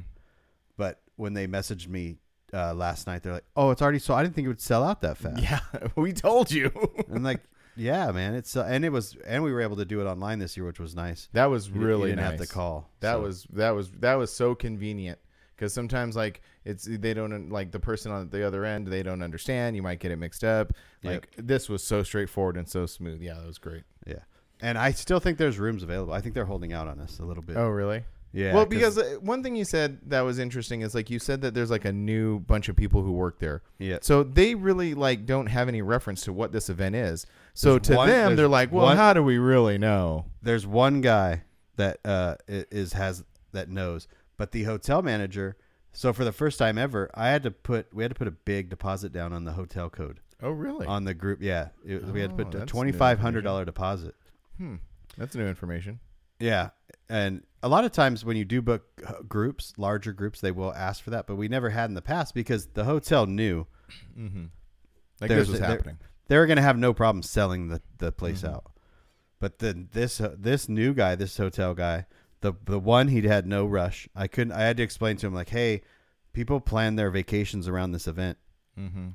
but when they messaged me uh, last night, they're like, "Oh, it's already sold. I didn't think it would sell out that fast." Yeah, we told you. I'm like, "Yeah, man, it's uh, and it was and we were able to do it online this year, which was nice. that was You really didn't nice. have to call. That so- was that was that was so convenient because sometimes like it's they don't like the person on the other end they don't understand. You might get it mixed up. Yep. Like this was so straightforward and so smooth. Yeah, that was great. yeah. And I still think there's rooms available. I think they're holding out on us a little bit. Oh, really? Yeah. well, because uh, one thing you said that was interesting is like you said that there's like a new bunch of people who work there. yeah, So they really like don't have any reference to what this event is. So There's to one- them, there's they're like, "Well, one- how do we really know?" there's one guy that uh, i- is has that knows, But the hotel manager, so for the first time ever, I had to put we had to put a big deposit down on the hotel code Oh, really? on the group. Yeah, it, we had to Oh, put a that's twenty five hundred dollar deposit. hmm. That's new information. Yeah, and a lot of times when you do book uh, groups, larger groups, they will ask for that, but we never had in the past because the hotel knew Mm-hmm. Like this was happening. they were going to have no problem selling the the place Mhm. out. But then this uh, this new guy, this hotel guy, the the one he'd had no rush. I couldn't. I had to explain to him like, hey, people plan their vacations around this event. Mm-hmm.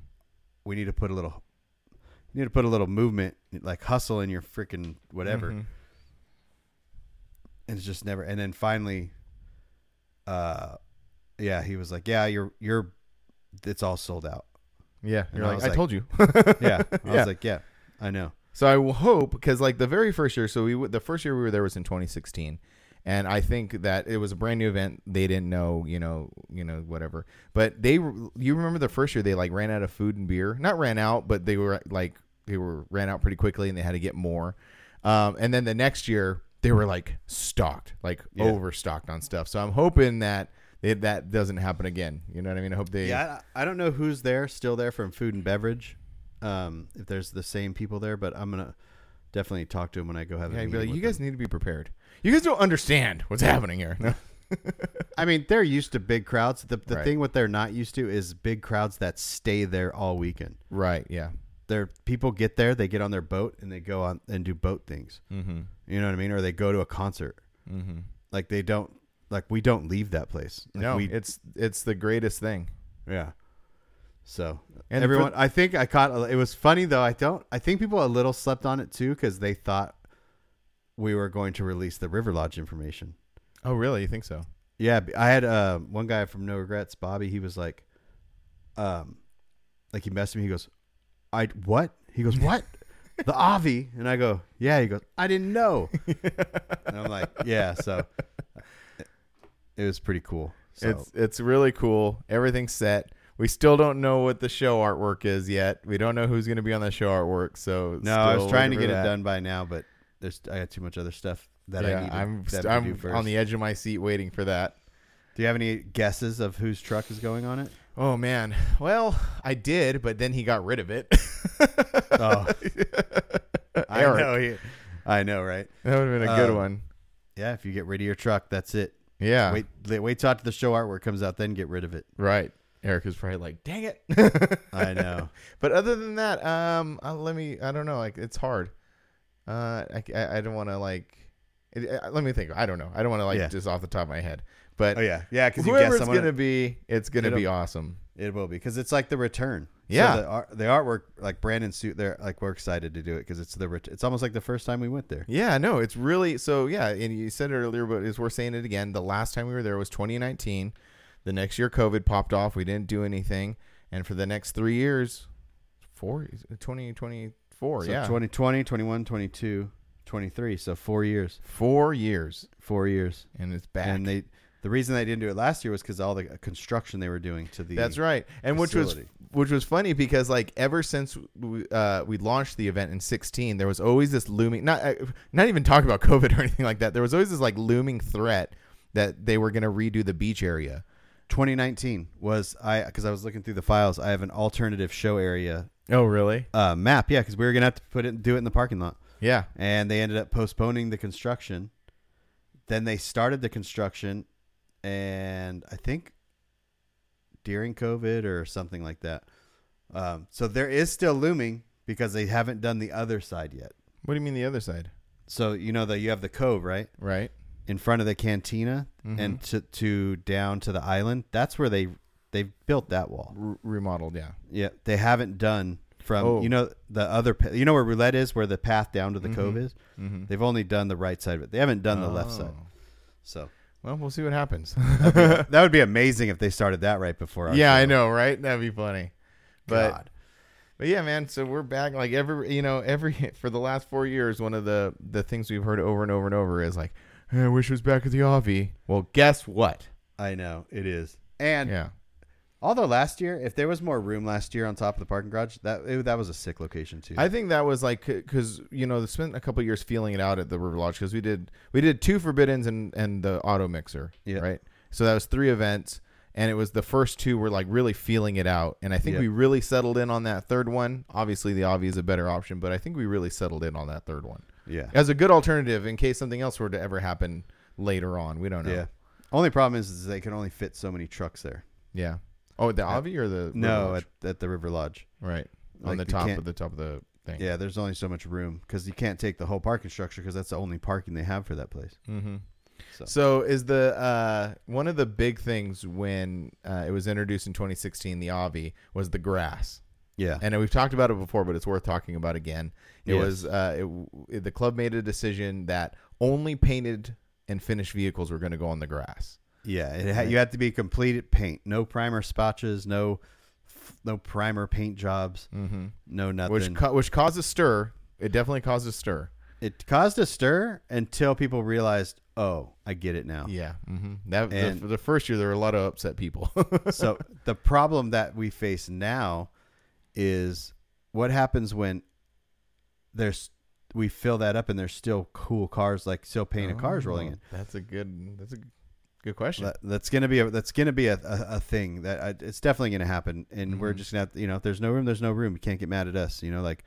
We need to put a little, need to put a little movement, like hustle in your freaking whatever. And it's just never and then finally uh yeah he was like yeah you're you're it's all sold out Yeah, And you're I like, I like- told you. yeah i Yeah. was like yeah i know So I will hope because like the very first year, so we w- the first year we were there was in 2016, and I think that it was a brand new event. They didn't know, you know, you know, whatever. But they, you remember the first year they like ran out of food and beer. Not ran out, but they were like they were ran out pretty quickly, and they had to get more. Um, and then the next year they were like stocked, like Yeah. overstocked on stuff. So I'm hoping that it, that doesn't happen again. You know what I mean? I hope they. yeah I, I don't know who's there still there from food and beverage um if there's the same people there but i'm gonna definitely talk to him when i go have Yeah, a be like, you guys need to be prepared. You guys don't understand what's happening here. No. i mean they're used to big crowds the, the Right. thing what they're not used to is big crowds that stay there all weekend Right. Yeah. they're people get there they get on their boat and they go on and do boat things Mm-hmm. You know what i mean or they go to a concert Mm-hmm. like they don't like we don't leave that place Like, no, we, it's it's the greatest thing. yeah so And everyone for- i think i caught it was funny though i don't i think people a little slept on it too because they thought we were going to release the river lodge information Oh, really? You think so? yeah I had uh, one guy from no regrets bobby he was like um like he messaged me he goes i what he goes what the avi and i go yeah he goes i didn't know and i'm like yeah so it was pretty cool so It's it's really cool. Everything's set. We still don't know what the show artwork is yet. We don't know who's going to be on the show artwork. So no i was trying to get for it done by now but there's i got too much other stuff that yeah, i need to, I'm st- to I'm on the edge of my seat waiting for that. do you have any guesses of whose truck is going on it Oh man. Well, I did, but then he got rid of it. oh i Eric. know he, i know right That would have been a good Um, one. yeah if you get rid of your truck that's it Yeah. Wait, li- wait till after the show artwork comes out, then get rid of it. Right. Eric is probably like, "Dang it." I know. But other than that, um, uh, let me. I don't know. Like, it's hard. Uh, I, I, I don't want to like. It, uh, let me think. I don't know. I don't want to like Yeah. just off the top of my head. But Oh yeah, yeah. Because whoever it's someone, gonna be, it's gonna It'll- be awesome. it will be because it's like the return. So Yeah. the, art, the artwork, like Brandon suit, there, like we're excited to do it because it's the. Ret- it's almost like the first time we went there. Yeah, no, it's really so. Yeah, and you said it earlier, but it's worth saying it again. The last time we were there was 2019. The next year, COVID popped off. We didn't do anything, and for the next three years, four, 2024, So yeah, 2020, 21, 22, 23. So four years. four years, Four years. and it's back. And they, the reason they didn't do it last year was because all the construction they were doing to the. That's right, and which was which was funny because like ever since we, uh, we launched the event in 16, there was always this looming not uh, not even talk about COVID or anything like that. There was always this like looming threat that they were going to redo the beach area. 2019 was I because I was looking through the files. I have an alternative show area Oh, really? uh, map. Yeah, because we were gonna have to put it, do it in the parking lot. Yeah. and they ended up postponing the construction. Then they started the construction, and I think during COVID or something like that. Um, so there is still looming because they haven't done the other side yet. What do you mean the other side? So you know that you have the cove right Right. in front of the cantina Mhm. and to, to down to the island. That's where they they've built that wall. R- remodeled, yeah. Yeah, they haven't done from Oh. you know the other you know where roulette is where the path down to the cove Mhm. is. Mm-hmm. They've only done the right side of it. They haven't done the left side. Oh. So Well, we'll see what happens. that would be amazing if they started that right before. Our yeah, I know, right? That'd be funny. But God. but yeah, man. So we're back. Like every you know every for the last four years, one of the the things we've heard over and over and over is like, "Hey, I wish it was back at the Avi. Well, guess what? I know it is. And Yeah. Although last year, if there was more room last year on top of the parking garage, that it, that was a sick location too. I think that was like because you know they spent a couple years feeling it out at the River Lodge because we did we did two Forbiddens and and the auto mixer Yeah. right So that was three events, and it was the first two were like really feeling it out, and I think Yeah. we really settled in on that third one. Obviously, the Avi is a better option, but I think we really settled in on that third one Yeah. as a good alternative in case something else were to ever happen later on. We don't know. Yeah. Only problem is, is they can only fit so many trucks there. Yeah. Oh, the Avi or the No, at, at the River Lodge. Lodge? right on like, the you top can't- of the top of the thing. Yeah, there's only so much room because you can't take the whole parking structure because that's the only parking they have for that place. Mm-hmm. So- So. is the uh, one of the big things when uh, it was introduced in 2016, the Avi was the grass, Yeah. and we've talked about it before, but it's worth talking about again. It Yes. was uh, it, the club made a decision that only painted and finished vehicles were going to go on the grass. Yeah, it ha- you have to be completed paint, no primer spotches, no no primer paint jobs, Mm-hmm. no nothing. Which ca- which caused a stir. It definitely caused a stir. it caused a stir until people realized, oh, I get it now. Yeah. Mm-hmm. That the, And- for the first year there were a lot of upset people. so the problem that we face now is what happens when there's we fill that up and there's still cool cars like still painted cars rolling in. Oh, That's a good. That's a good question. That, that's gonna be a that's gonna be a, a, a thing that I, it's definitely gonna happen, and we're Mhm. just gonna have you know if there's no room, there's no room. You can't get mad at us, you know. Like,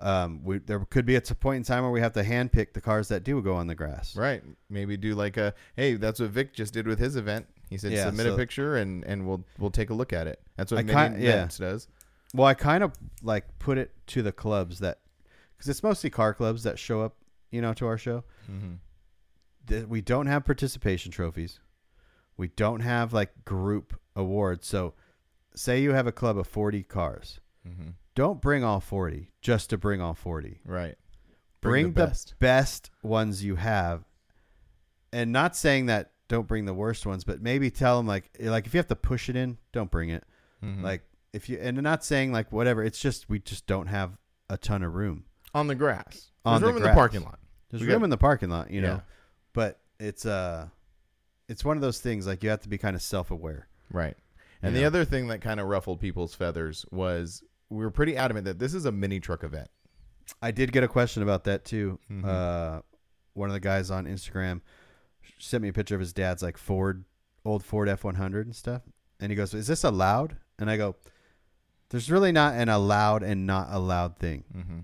um, we there could be a point in time where we have to handpick the cars that do go on the grass. Right. Maybe do like a hey, that's what Vic just did with his event. He said Yeah, submit a picture and and we'll we'll take a look at it. That's what I Mini yeah. Events does. Well, I kind of like put it to the clubs that because it's mostly car clubs that show up, you know, to our show. Mm-hmm. That we don't have participation trophies. We don't have like group awards. So, say you have a club of forty cars. Mm-hmm. Don't bring all forty just to bring all forty. Right. bring, the the, best. best. ones you have and not saying that don't bring the worst ones but maybe tell them like like if you have to push it in don't bring it Mhm. like if you and not saying like whatever it's just we just don't have a ton of room on the grass. On There's the room in the parking lot. there's We room got- in the parking lot you Yeah. But it's uh it's one of those things like you have to be kind of self-aware Right. And the know? other thing that kind of ruffled people's feathers was we were pretty adamant that this is a mini truck event. i did get a question about that too Mhm. uh one of the guys on instagram sent me a picture of his dad's like ford old ford f100 and stuff and he goes is this allowed and i go there's really not an allowed and not allowed thing Mm-hmm.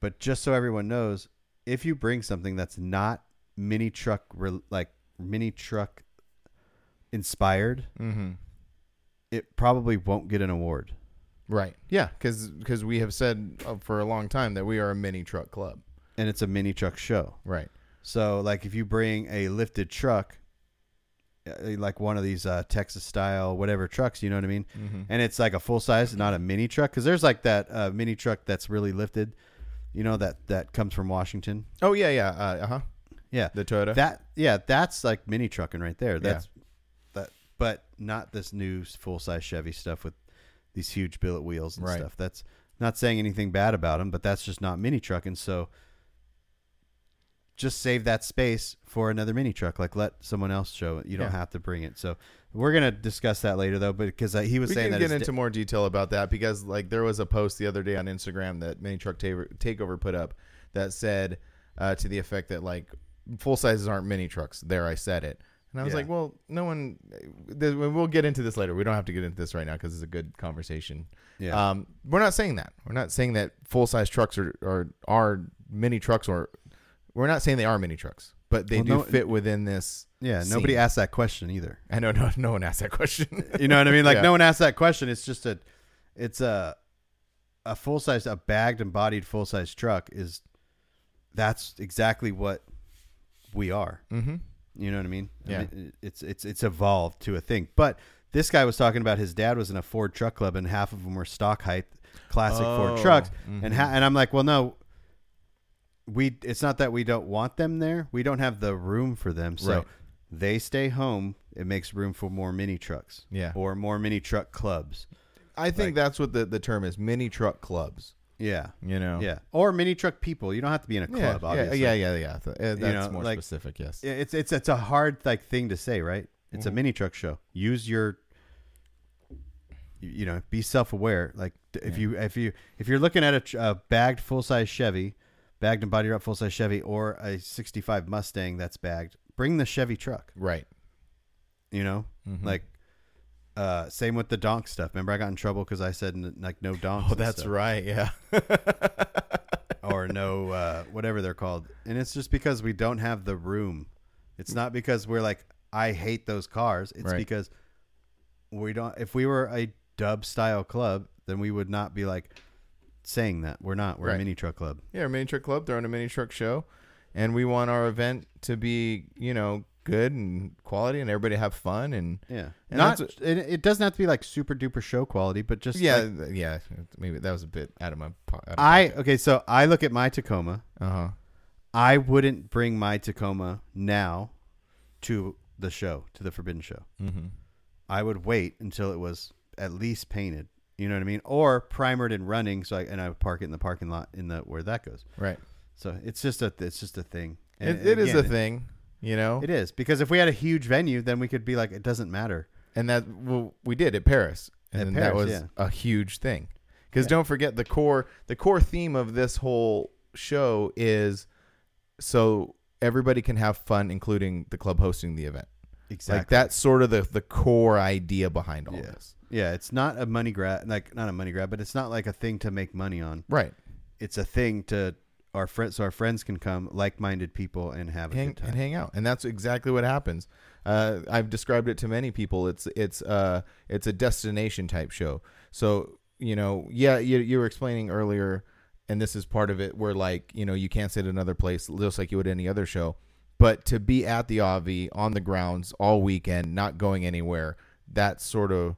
but just so everyone knows if you bring something that's not mini truck re- like mini truck inspired Mm-hmm. it probably won't get an award Right. Yeah, because because we have said uh, for a long time that we are a mini truck club. and it's a mini truck show Right. So, like, if you bring a lifted truck, uh, like one of these uh, Texas style whatever trucks, you know what I mean, Mm-hmm. and it's like a full size, not a mini truck, because there's like that uh, mini truck that's really lifted, you know that that comes from Washington. Oh yeah, yeah. Uh huh. Yeah, The Toyota. that yeah, that's like mini trucking right there. That's that, but not this new full size Chevy stuff with these huge billet wheels and Right. stuff. That's not saying anything bad about them, but that's just not mini trucking. So just save that space for another mini truck. Like let someone else show it. You don't Yeah. have to bring it. So we're gonna discuss that later though. But because uh, he was we saying can that get his into more detail about that because like there was a post the other day on Instagram that Mini Truck Ta- Takeover put up that said uh, to the effect that like full sizes aren't mini trucks. There, I said it, and I was Yeah. like, well, no one. th- We'll get into this later. We don't have to get into this right now because it's a good conversation. yeah. Um, we're not saying that. We're not saying that full size trucks are, are are mini trucks or we're not saying they are mini trucks, but they Well, do no- fit within this. yeah. Nobody scene. asked that question either. I know no no one asked that question. You know what I mean? Like Yeah. no one asked that question. It's just a, it's a, a full size, a bagged and bodied full size truck is, that's exactly what we are. mm-hmm. You know what I mean? I Yeah. mean, it's it's it's evolved to a thing. But this guy was talking about his dad was in a Ford truck club and half of them were stock height classic Ford Oh, trucks. mhm. And ha- and I'm like, well, no. We it's not that we don't want them there. We don't have the room for them. So Right. they stay home. It makes room for more mini trucks Yeah. or more mini truck clubs. I think Like- that's what the, the term is mini truck clubs. Yeah. You know? Yeah. Or mini truck people. You don't have to be in a club, yeah, obviously. yeah, yeah, yeah. Th- uh, That's know, more like- specific, yes. It's it's it's a hard like thing to say, right? It's a Mhm. mini truck show. Use your you- you know, be self-aware. Like if Yeah. you if you if you're looking at a, a bagged full-size Chevy, bagged and bodied up full-size Chevy or a 65 Mustang that's bagged, bring the Chevy truck. Right. You know, Mhm. like uh, same with the donk stuff. Remember, I got in trouble because I said like no donks. oh, that's stuff. right. Yeah. or no uh, whatever they're called, and it's just because we don't have the room. It's not because we're like I hate those cars. It's Right. because we don't. If we were a dub style club, then we would not be like saying that we're not. We're Right. a mini truck club. Yeah, a mini truck club They're on a mini truck show, and we want our event to be you know good and quality, and everybody have fun and Yeah, And not. that's It, it doesn't have to be like super duper show quality, but just yeah, like- yeah. Maybe that was a bit out of my. po- out of I okay. So I look at my Tacoma. Uh huh. I wouldn't bring my Tacoma now to the show, to the Forbidden Show. Mm-hmm. I would wait until it was at least painted. You know what I mean? Or primered and running, so I, and I would park it in the parking lot in the where that goes. Right. So it's just a it's just a thing. And It, it is a again, thing, you know, It is because if we had a huge venue, then we could be like, it doesn't matter. and that well, we did at Paris, and At that Paris, was yeah. a huge thing. Because don't forget the core the core theme of this whole show is so everybody can have fun, including the club hosting the event. Exactly. Like that's sort of the the core idea behind all Yeah. this. Yeah, it's not a money grab, like not a money grab, but it's not like a thing to make money on. Right. It's a thing to our friends, so our friends can come, like-minded people, and have a hang, good time. and hang out, and that's exactly what happens. Uh, I've described it to many people. It's it's uh it's a destination type show. So you know, yeah, you you were explaining earlier, and this is part of it, where like you know you can't sit another place just like you would any other show, but to be at the Avi on the grounds all weekend, not going anywhere, that's sort of.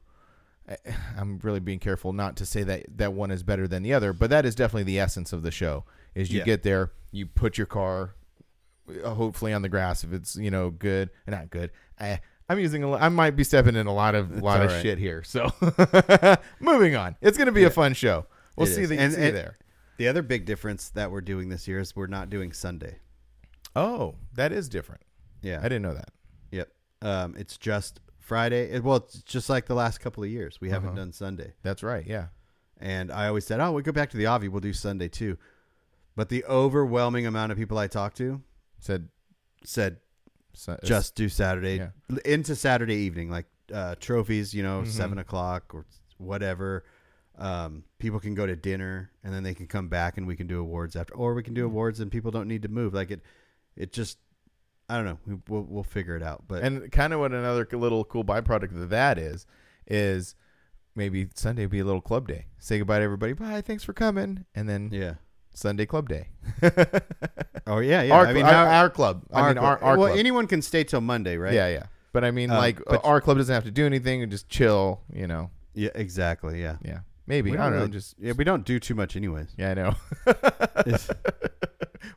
I'm really being careful not to say that that one is better than the other, but that is definitely the essence of the show. Is you Yeah. get there, you put your car uh, hopefully on the grass if it's you know good and not good I, i'm using a i might be stepping in a lot of It's lot of right. shit here so moving on it's gonna be a fun show we'll It see, the, And- see you and- there The other big difference that we're doing this year is we're not doing Sunday. oh that is different Yeah. i didn't know that Yep. Um, it's just Friday. It, well, it's just like the last couple of years. We haven't Uh-huh. done Sunday. that's right yeah And I always said, oh, we go back to the Avi. We'll do Sunday too. But the overwhelming amount of people I talked to said said so, just do Saturday yeah. into Saturday evening, like uh, trophies, you know, Mhm. seven o'clock or whatever. Um, people can go to dinner and then they can come back and we can do awards after, or we can do awards and people don't need to move. Like it, it just, I don't know. We, we'll we'll figure it out. But and kind of what another little cool byproduct of that is is maybe sunday be a little club day say goodbye to everybody bye thanks for coming and then yeah. Sunday club day Oh yeah, yeah. our, I mean, our, our club i mean our, our well, club. anyone can stay till Monday, right? Yeah, yeah. But I mean, Um, like, but- our club doesn't have to do anything and just chill, you know. Yeah, exactly. Yeah. Yeah, maybe. I don't know. Just Yeah, we don't do too much, anyways. yeah, I know.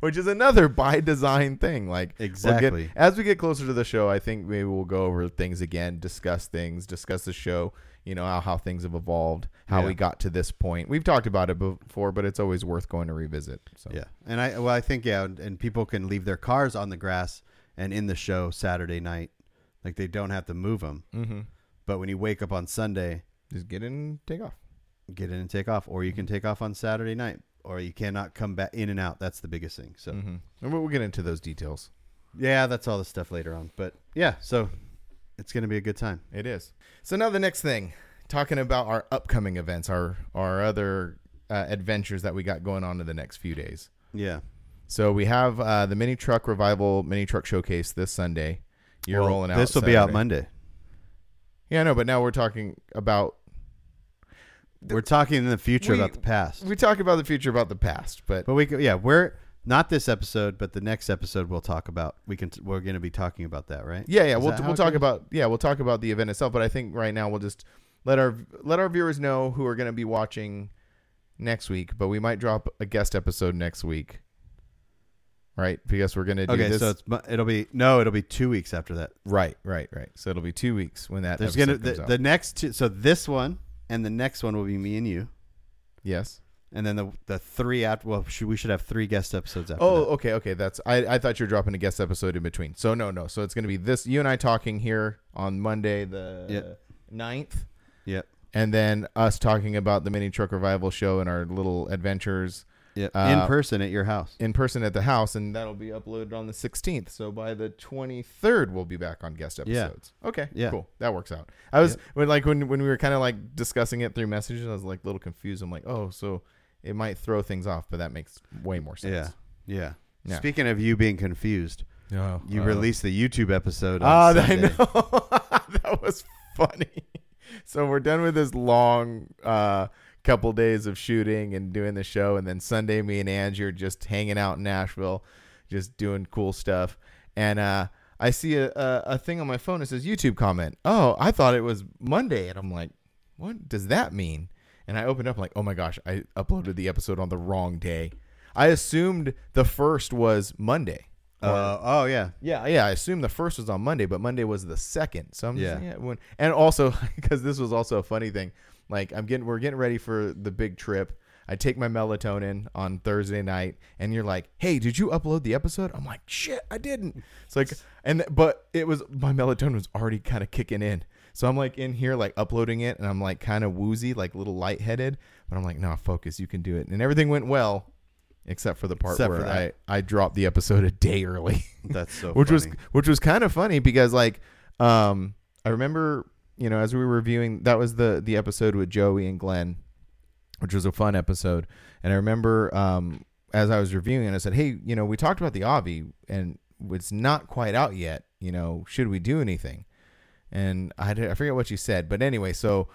Which is another by design thing. Like we'll get- Exactly. as we get closer to the show, I think maybe we'll go over things again, discuss things, discuss the show. You know how, how things have evolved, how Yeah. we got to this point. We've talked about it before, but it's always worth going to revisit. So Yeah, and I well, I think yeah, and, and people can leave their cars on the grass and in the show Saturday night, like they don't have to move them. mm-hmm. But when you wake up on Sunday, just get in, and take off. get in and take off, or you can Mm-hmm. take off on Saturday night, or you cannot come back in and out. That's the biggest thing. So hmm And we'll get into those details. yeah, that's all the stuff later on. But yeah, so it's gonna be a good time. It is. So now the next thing, talking about our upcoming events, our our other uh, adventures that we got going on in the next few days. Yeah, So we have uh, the mini truck revival mini truck showcase this Sunday. You're Well, rolling out. This will be out Monday. Yeah, no, but now we're talking about We're talking in the future we- about the past. we talk about the future about the past, but But we yeah, we're not this episode, but the next episode we'll talk about. We can we're going to be talking about that, right? yeah, yeah, Is we'll we'll talk goes? about yeah, we'll talk about the event itself. But I think right now we'll just let our let our viewers know who are going to be watching next week. But we might drop a guest episode next week, right? Because we're going to do Okay, this. so it's it'll be no, it'll be two weeks after that. right, right, right. So it'll be two weeks when that There's gonna comes the, the next two. So this one and the next one will be me and you, yes. And then the the three after. Well, should, we should have three guest episodes after. Oh, that. okay, okay. That's I, I thought you were dropping a guest episode in between. So no, no. So it's going to be this you and I talking here on Monday the Yep. 9th. Yep. And then us talking about the mini truck revival show and our little adventures Yep. Uh, in person at your house. in person at the house, and that'll be uploaded on the 16th. So by the 23rd, we'll be back on guest Yeah. episodes. Okay, Yeah. cool. That works out. I was Yep. when like when when we were kind of like discussing it through messages, I was like a little confused. I'm like, oh, so it might throw things off, but that makes way more sense. Yeah. Yeah. Yeah. Speaking of you being confused, No, you uh, released the YouTube episode. On Ah, I know. that was funny. So we're done with this long uh, couple days of shooting and doing the show, and then Sunday, me and Angie are just hanging out in Nashville, just doing cool stuff. And uh, I see a, a a thing on my phone that says YouTube comment. Oh, I thought it was Monday, and I'm like, what does that mean? And I opened up like, oh my gosh, I uploaded the episode on the wrong day. I assumed the first was Monday. Uh, oh yeah. yeah, yeah. I assumed the first was on Monday, but Monday was the second. So I'm Yeah. yeah. when, and also because this was also a funny thing. Like I'm getting, we're getting ready for the big trip. I take my melatonin on Thursday night, and you're like, "Hey, did you upload the episode?" I'm like, "Shit, I didn't." It's like, and but it was my melatonin was already kind of kicking in. So I'm like in here, like uploading it, and I'm like kind of woozy, like a little lightheaded. But I'm like, no, focus, you can do it. And everything went well, except for the part Except where for that. I I dropped the episode a day early That's so. which was funny. which was kind of funny because like um I remember you know as we were reviewing that was the the episode with Joey and Glenn which was a fun episode and I remember um as I was reviewing it I said hey you know we talked about the Avi and it's not quite out yet you know should we do anything and I I forget what you said but anyway so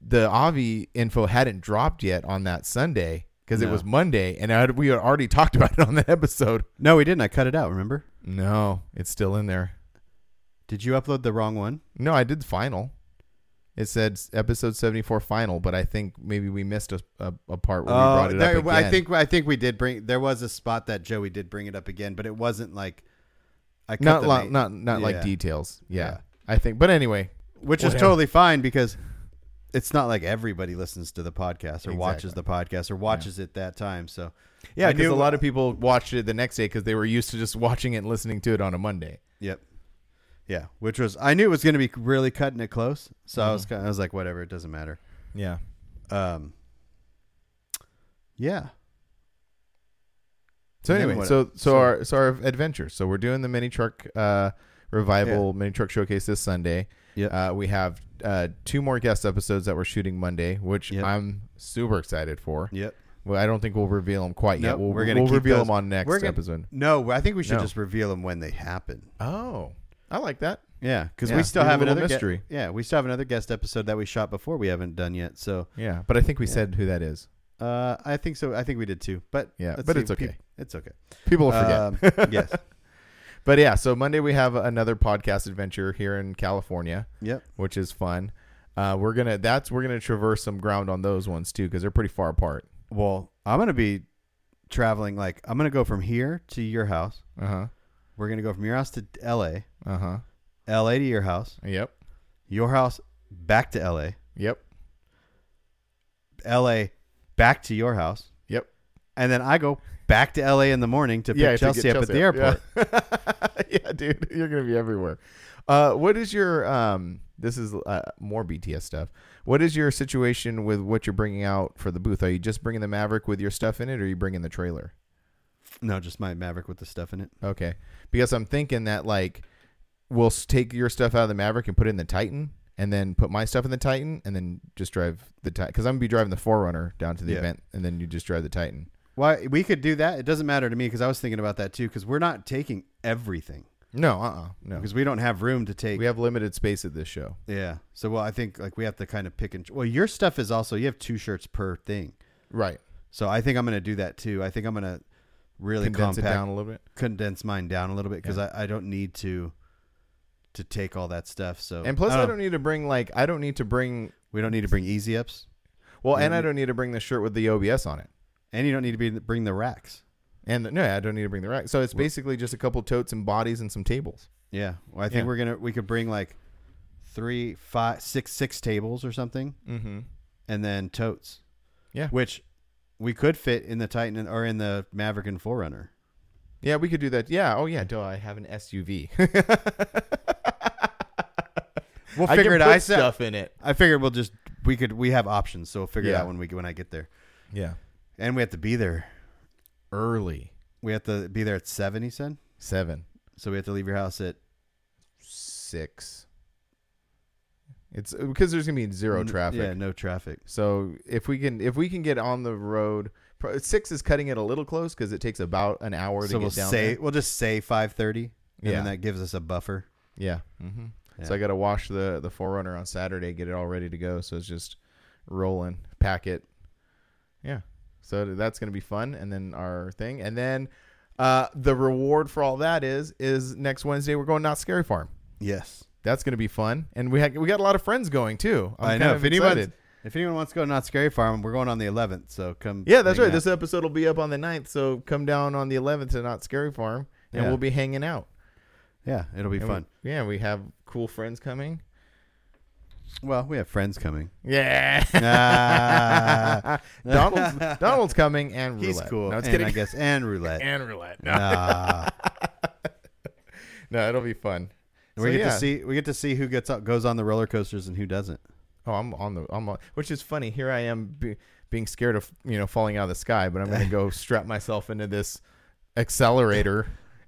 the Avi info hadn't dropped yet on that Sunday because it was Monday and I we had already talked about it on that episode No, we didn't. I cut it out. Remember? no it's still in there Did you upload the wrong one? No, I did final. It said episode seventy four final, but I think maybe we missed a, a, a part where we oh, brought it Oh, there- up I think I think we did bring. There was a spot that Joey did bring it up again, but it wasn't like. I cut not the lo- not not like details. Yeah, Yeah. I think. But anyway, which is Whatever. totally fine because it's not like everybody listens to the podcast or watches the podcast or watches it that time. So yeah, I because a lot of people watched it the next day because they were used to just watching it and listening to it on a Monday. Yep. Yeah, which was I knew it was going to be really cutting it close, so I Mm-hmm. was kinda, I was like, whatever, it doesn't matter. Yeah. Um. Yeah. So And then anyway, what- so so- our so our adventure. So we're doing the mini truck uh, revival mini truck showcase this Sunday. Yep. Uh, we have uh, two more guest episodes that we're shooting Monday, which Yep. I'm super excited for. Yep. Well, I don't think we'll reveal them quite No, yet. We'll, we're gonna we'll reveal those- them on next gonna- episode. No, I think we should No. just reveal them when they happen. Oh, I like that. Yeah, because Yeah, we still have another ge- mystery. yeah, we still have another guest episode that we shot before we haven't done yet. So Yeah, but I think we Yeah. said who that is. uh, I think so. I think we did too. But Yeah, but see, it's okay. peop- it's okay. People will forget. Um, yes. But yeah, so Monday we have another podcast adventure here in California, Yep. which is fun. Uh, we're gonna that's we're gonna traverse some ground on those ones too because they're pretty far apart. Well, I'm gonna be traveling. Like I'm gonna go from here to your house. Uh huh. We're gonna go from your house to L.A. Uh huh. L.A. to your house. Yep. Your house back to L.A. Yep. L.A. back to your house. Yep. And then I go back to L.A. in the morning to pick to Chelsea get up at the airport. Yeah. yeah, dude, you're gonna be everywhere. Uh, what is your um? This is uh, more BTS stuff. What is your situation with what you're bringing out for the booth? Are you just bringing the Maverick with your stuff in it, or are you bringing the trailer? No, just my Maverick with the stuff in it. Okay, because I'm thinking that like we'll take your stuff out of the Maverick and put it in the Titan, and then put my stuff in the Titan, and then just drive the Titan. Because I'm gonna be driving the 4Runner down to the Yeah. event, and then you just drive the Titan. Why we could do that? It doesn't matter to me because I was thinking about that too. Because we're not taking everything No, uh, uh no. because we don't have room to take. We have limited space at this show. yeah. So well, I think like we have to kind of pick and. Well, your stuff is also you have two shirts per thing. Right. So I think I'm gonna do that too. I think I'm gonna really Condense compact, it down a little bit. condense mine down a little bit because Yeah. I, I don't need to to take all that stuff. So And plus, I I don't, don't, need to bring like I don't need to bring we don't need to bring easy ups, well, and I don't need to bring the shirt with the OBS on it. And you don't need to be bring the racks. And no, I don't need to bring the rack. So it's basically just a couple totes and bodies and some tables. Yeah. Well, I think Yeah. we're gonna we could bring like three, five, six, six tables or something. Mm-hmm. and then totes. Yeah. Which we could fit in the Titan and- or in the Maverick and 4Runner. Yeah, we could do that. Yeah. Oh yeah. Duh, I have an SUV. We'll I figure can it put out. I said- stuff in it. I figured we'll just we could we have options, so we'll figure it Yeah. out when we when I get there. Yeah. And we have to be there early. We have to be there at seven. He said. Seven, So we have to leave your house at six. It's because there's gonna be zero n- traffic. Yeah, no traffic. So if we can if we can get on the road, pro- six is cutting it a little close because it takes about an hour to So get we'll down say there. we'll just say five thirty, and Yeah. then that gives us a buffer. Yeah. hmm Yeah. So I got to wash the the 4Runner on Saturday, get it all ready to go. So it's just rolling, pack it. Yeah. So that's gonna be fun, and then our thing, and then uh, the reward for all that is is next Wednesday we're going Knott's Scary Farm. Yes, That's gonna be fun, and we we got a lot of friends going too. I'm I know. If anyone if anyone wants to go to Knott's Scary Farm, we're going on the eleventh. So come. Yeah, that's right. out. This episode will be up on the 9th, so come down on the 11th to Knott's Scary Farm, and Yeah. we'll be hanging out. yeah, it'll be And fun. We, yeah, we have cool friends coming. Well, we have friends coming. Yeah. Ah. Donald's Donald's coming and roulette. He's cool. No, it's and kidding. I guess and roulette. and roulette. No, no, it'll be fun. we So, get yeah. to see we get to see who gets up, goes on the roller coasters and who doesn't. Oh, I'm on the I'm on, which is funny. Here I am be, being scared of you know falling out of the sky, but I'm going to go strap myself into this accelerator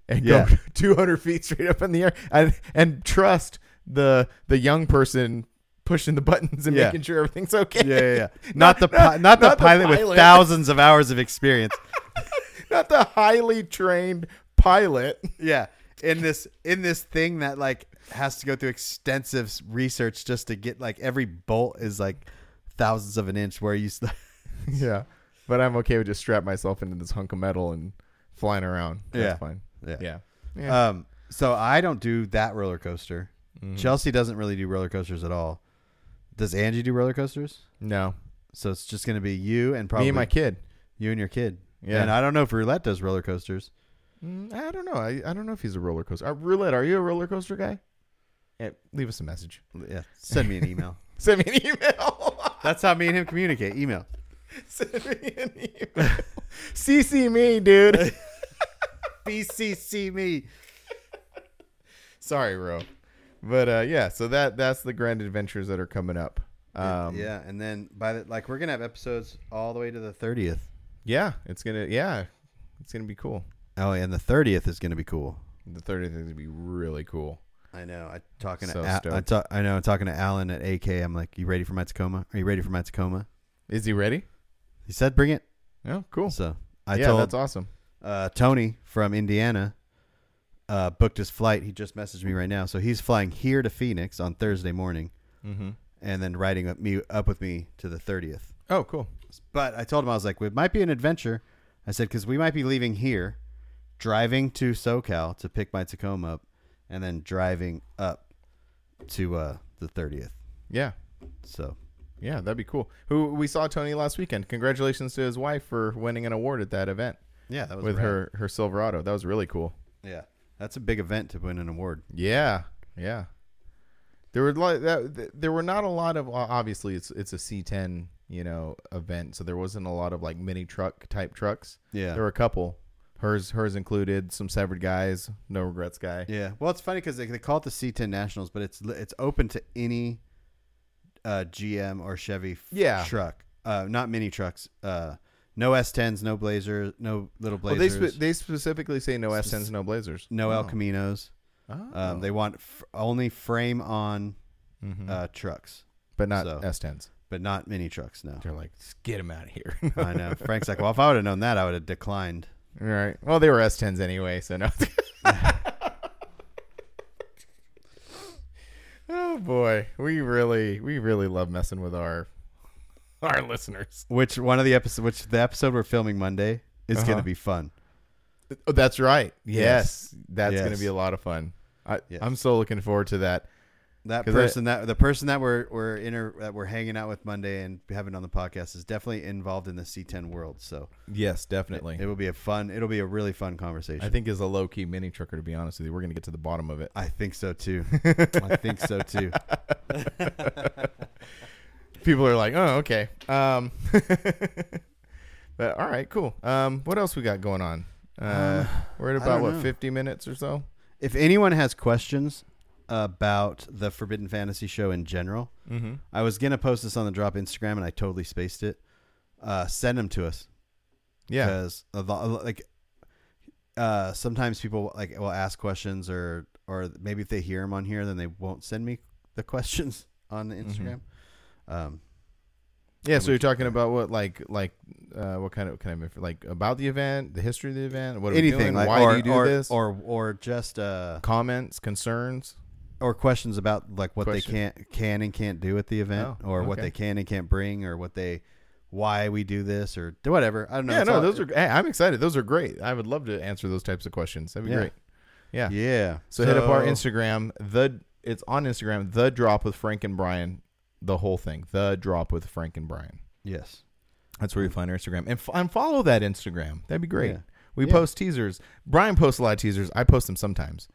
and Yeah. go 200 feet straight up in the air and and trust the the young person pushing the buttons and Yeah. making sure everything's okay. Yeah, yeah, yeah. not, the pi- not, the pilot with thousands of hours of experience. Not the highly trained pilot. yeah, in this in this thing that like has to go through extensive s- research just to get like every bolt is like thousands of an inch. Where you s- yeah. But I'm okay with just strap myself into this hunk of metal and flying around. That's Yeah. fine. yeah. Yeah. Yeah. Um. So I don't do that roller coaster. Mhm. Chelsea doesn't really do roller coasters at all. Does Angie do roller coasters? no. So it's just gonna be you and probably Me and my kid. you and your kid. Yeah. And I don't know if Roulette does roller coasters. Mm, I don't know. I, I don't know if he's a roller coaster. Uh, Roulette, are you a roller coaster guy? Yeah, leave us a message. Yeah. Send me an email. Send me an email. That's how me and him communicate. Email. Send me an email. CC me, dude. BCC me. Sorry, Ro. But uh, yeah, so that that's the grand adventures that are coming up. Um, yeah, and then by the like we're gonna have episodes all the way to the thirtieth. yeah, it's gonna yeah, it's gonna be cool. Oh, and the thirtieth is gonna be cool. The 30th is gonna be really cool. I know. I talking So to Al- I, ta- I know. I'm talking to Alan at AK. I'm like, you ready for my Tacoma? Are you ready for my Tacoma? Is he ready? He said, bring it. Oh, cool. So I yeah, told that's awesome. uh, Tony from Indiana uh, booked his flight. He just messaged me right now. So he's flying here to Phoenix on Thursday morning, Mm-hmm. and then riding up me up with me to the thirtieth. Oh, cool. But I told him I was like, it might be an adventure. I said because we might be leaving here, driving to SoCal to pick my Tacoma up, and then driving up to uh, the thirtieth. Yeah, So yeah, that'd be cool. Who we saw Tony last weekend. Congratulations to his wife for winning an award at that event yeah, that was with rad. her her Silverado. That was really cool. Yeah, that's a big event to win an award. Yeah, yeah. There were like that. There were not a lot of. Obviously, it's it's a C10 you know event, so there wasn't a lot of like mini truck type trucks. Yeah, There were a couple. Hers hers included some severed guys, no regrets guy. yeah. Well, it's funny because they, they call it the C10 Nationals, but it's it's open to any uh, GM or Chevy f- Yeah. truck, uh, not mini trucks. Uh, no S10s, no Blazers, no little Well, they Blazers, spe- they specifically say no Spec- S10s, no Blazers. no El Oh. Caminos. Oh. Um, they want f- only frame on Mhm. uh, trucks, but not so- S10s. but not mini trucks. No, They're like, "Just get him out of here. I know. Frank's like, well, if I would have known that, I would have declined. All right. Well, they were S10s anyway, so no. oh boy, we really, we really love messing with our our listeners. Which one of the episodes? Which the episode we're filming Monday is Uh-huh. going to be fun. Oh, that's right. Yes, Yes. that's Yes. going to be a lot of fun. I, Yes. I'm so looking forward to that. That 'Cause I- person that the person that we're we're inter, that we're hanging out with Monday and having on the podcast is definitely involved in the C10 world. So Yes, it, definitely. it will be a fun. It'll be a really fun conversation. I think is a low key mini trucker. To be honest with you, we're going to get to the bottom of it. I think so too. I think so too. People are like, oh, okay. Um, but all right, cool. Um, what else we got going on? Uh, we're at about what know. 50 minutes or so. If anyone has questions about the Forbidden Fantasy show in general, mm-hmm. I was gonna post this on the drop Instagram and I totally spaced it. Uh, send them to us. Yeah. because like uh sometimes people like will ask questions or or maybe if they hear them on here then they won't send me the questions on the Mm-hmm. Um, Yeah, so you're talking about what like like uh, what kind of kind of like about the event, the history of the event, what are anything doing, like why or, do you do or, this, or or just uh comments, concerns. or questions about like what Question. they can't can and can't do at the event Oh, or what they can and can't bring or what they why we do this or whatever. I don't know. yeah, It's no, all- those are. Hey, I'm excited. Those are great. I would love to answer those types of questions. That'd be Yeah. great. Yeah. yeah. So, hit up our Instagram. The it's on Instagram. The drop with Frank and Brian. The whole thing. The drop with Frank and Brian. Yes. That's where you find our Instagram and, f- and follow that Instagram. That'd be great. Yeah. We Yeah. post teasers. Brian posts a lot of teasers. I post them sometimes.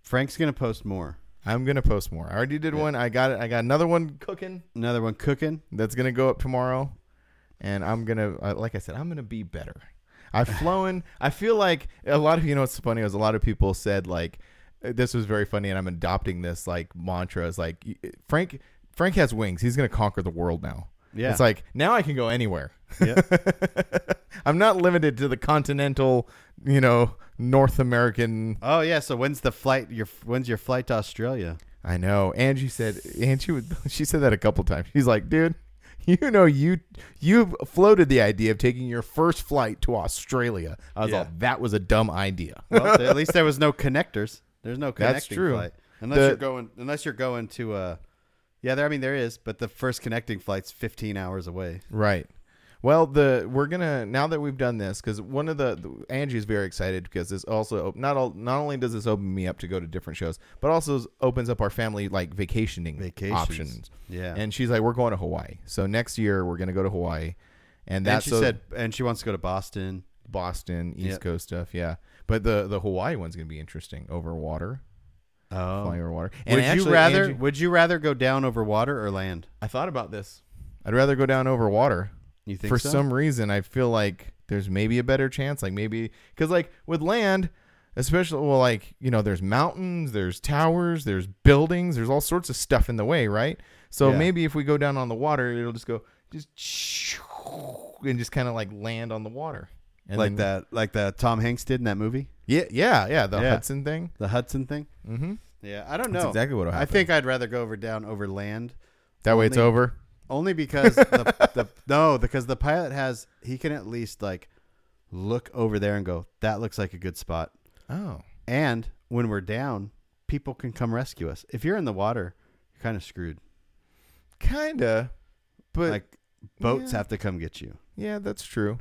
Frank's gonna post more. I'm gonna post more. I already did Yeah. one. I got it. I got another one cooking. Another one cooking. that's gonna go up tomorrow, and I'm gonna, uh, like I said, I'm gonna be better. I've flown. I feel like a lot of you know what's funny is a lot of people said like this was very funny, and I'm adopting this like mantra. Is like Frank. Frank has wings. He's gonna conquer the world now. Yeah. It's like now I can go anywhere. Yeah. I'm not limited to the continental, you know, North American. oh yeah. So when's the flight? Your when's your flight to Australia? I know. Angie said. Angie would. She said that a couple times. She's like, dude. You know, you you've floated the idea of taking your first flight to Australia. I was Yeah. like, that was a dumb idea. Well, at least there was no connectors. There's no connecting That's true. flight. Unless The- you're going unless you're going to uh Yeah, there I mean there is, but the first connecting flight's 15 hours away. Right. Well, the we're gonna now that we've done this because one of the, the Angie's very excited because this also not all not only does this open me up to go to different shows, but also opens up our family like vacationing Vacations. options. Yeah. And she's like, we're going to Hawaii. So next year we're gonna go to Hawaii, and that's she so- said and she wants to go to Boston. Boston, East Yep. Coast stuff. Yeah, but the the Hawaii one's gonna be interesting over water, Oh. flying over water. would actually, you rather would you rather go down over water or land? I thought about this. I'd rather go down over water. You think For so? some reason, I feel like there's maybe a better chance. Like maybe because like with land, especially well, like you know, there's mountains, there's towers, there's buildings, there's all sorts of stuff in the way, right? So Yeah. maybe if we go down on the water, it'll just go just and just kind of like land on the water. And like then- that like the Tom Hanks did in that movie? Yeah, yeah, yeah. The Yeah. Hudson thing. The Hudson thing? Mm-hmm. Yeah, I don't know. That's exactly what'll I happen. think I'd rather go over down over land That way it's only- over. only because the, the no, because the pilot has he can at least like look over there and go, that looks like a good spot. Oh. And when we're down, people can come rescue us. If you're in the water, you're kind of screwed. Kinda. But like boats yeah. have to come get you. yeah, that's true.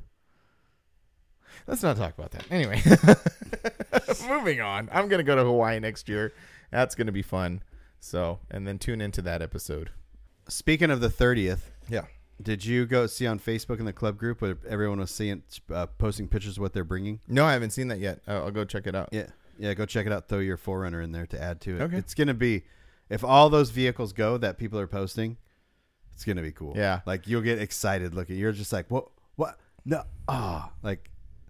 Let's not talk about that. Anyway. Moving on. I'm gonna go to Hawaii next year. That's gonna be fun. So and then tune into that episode. Speaking of the 30th, Yeah. did you go see on Facebook in the club group where everyone was seeing uh, posting pictures of what they're bringing? No, I haven't seen that yet. Uh, I'll go check it out. Yeah. Yeah, go check it out. Throw your 4Runner in there to add to it. Okay. It's going to be, if all those vehicles go that people are posting, it's going to be cool. Yeah. Like you'll get excited looking. You're just like, what? What? No. Ah. like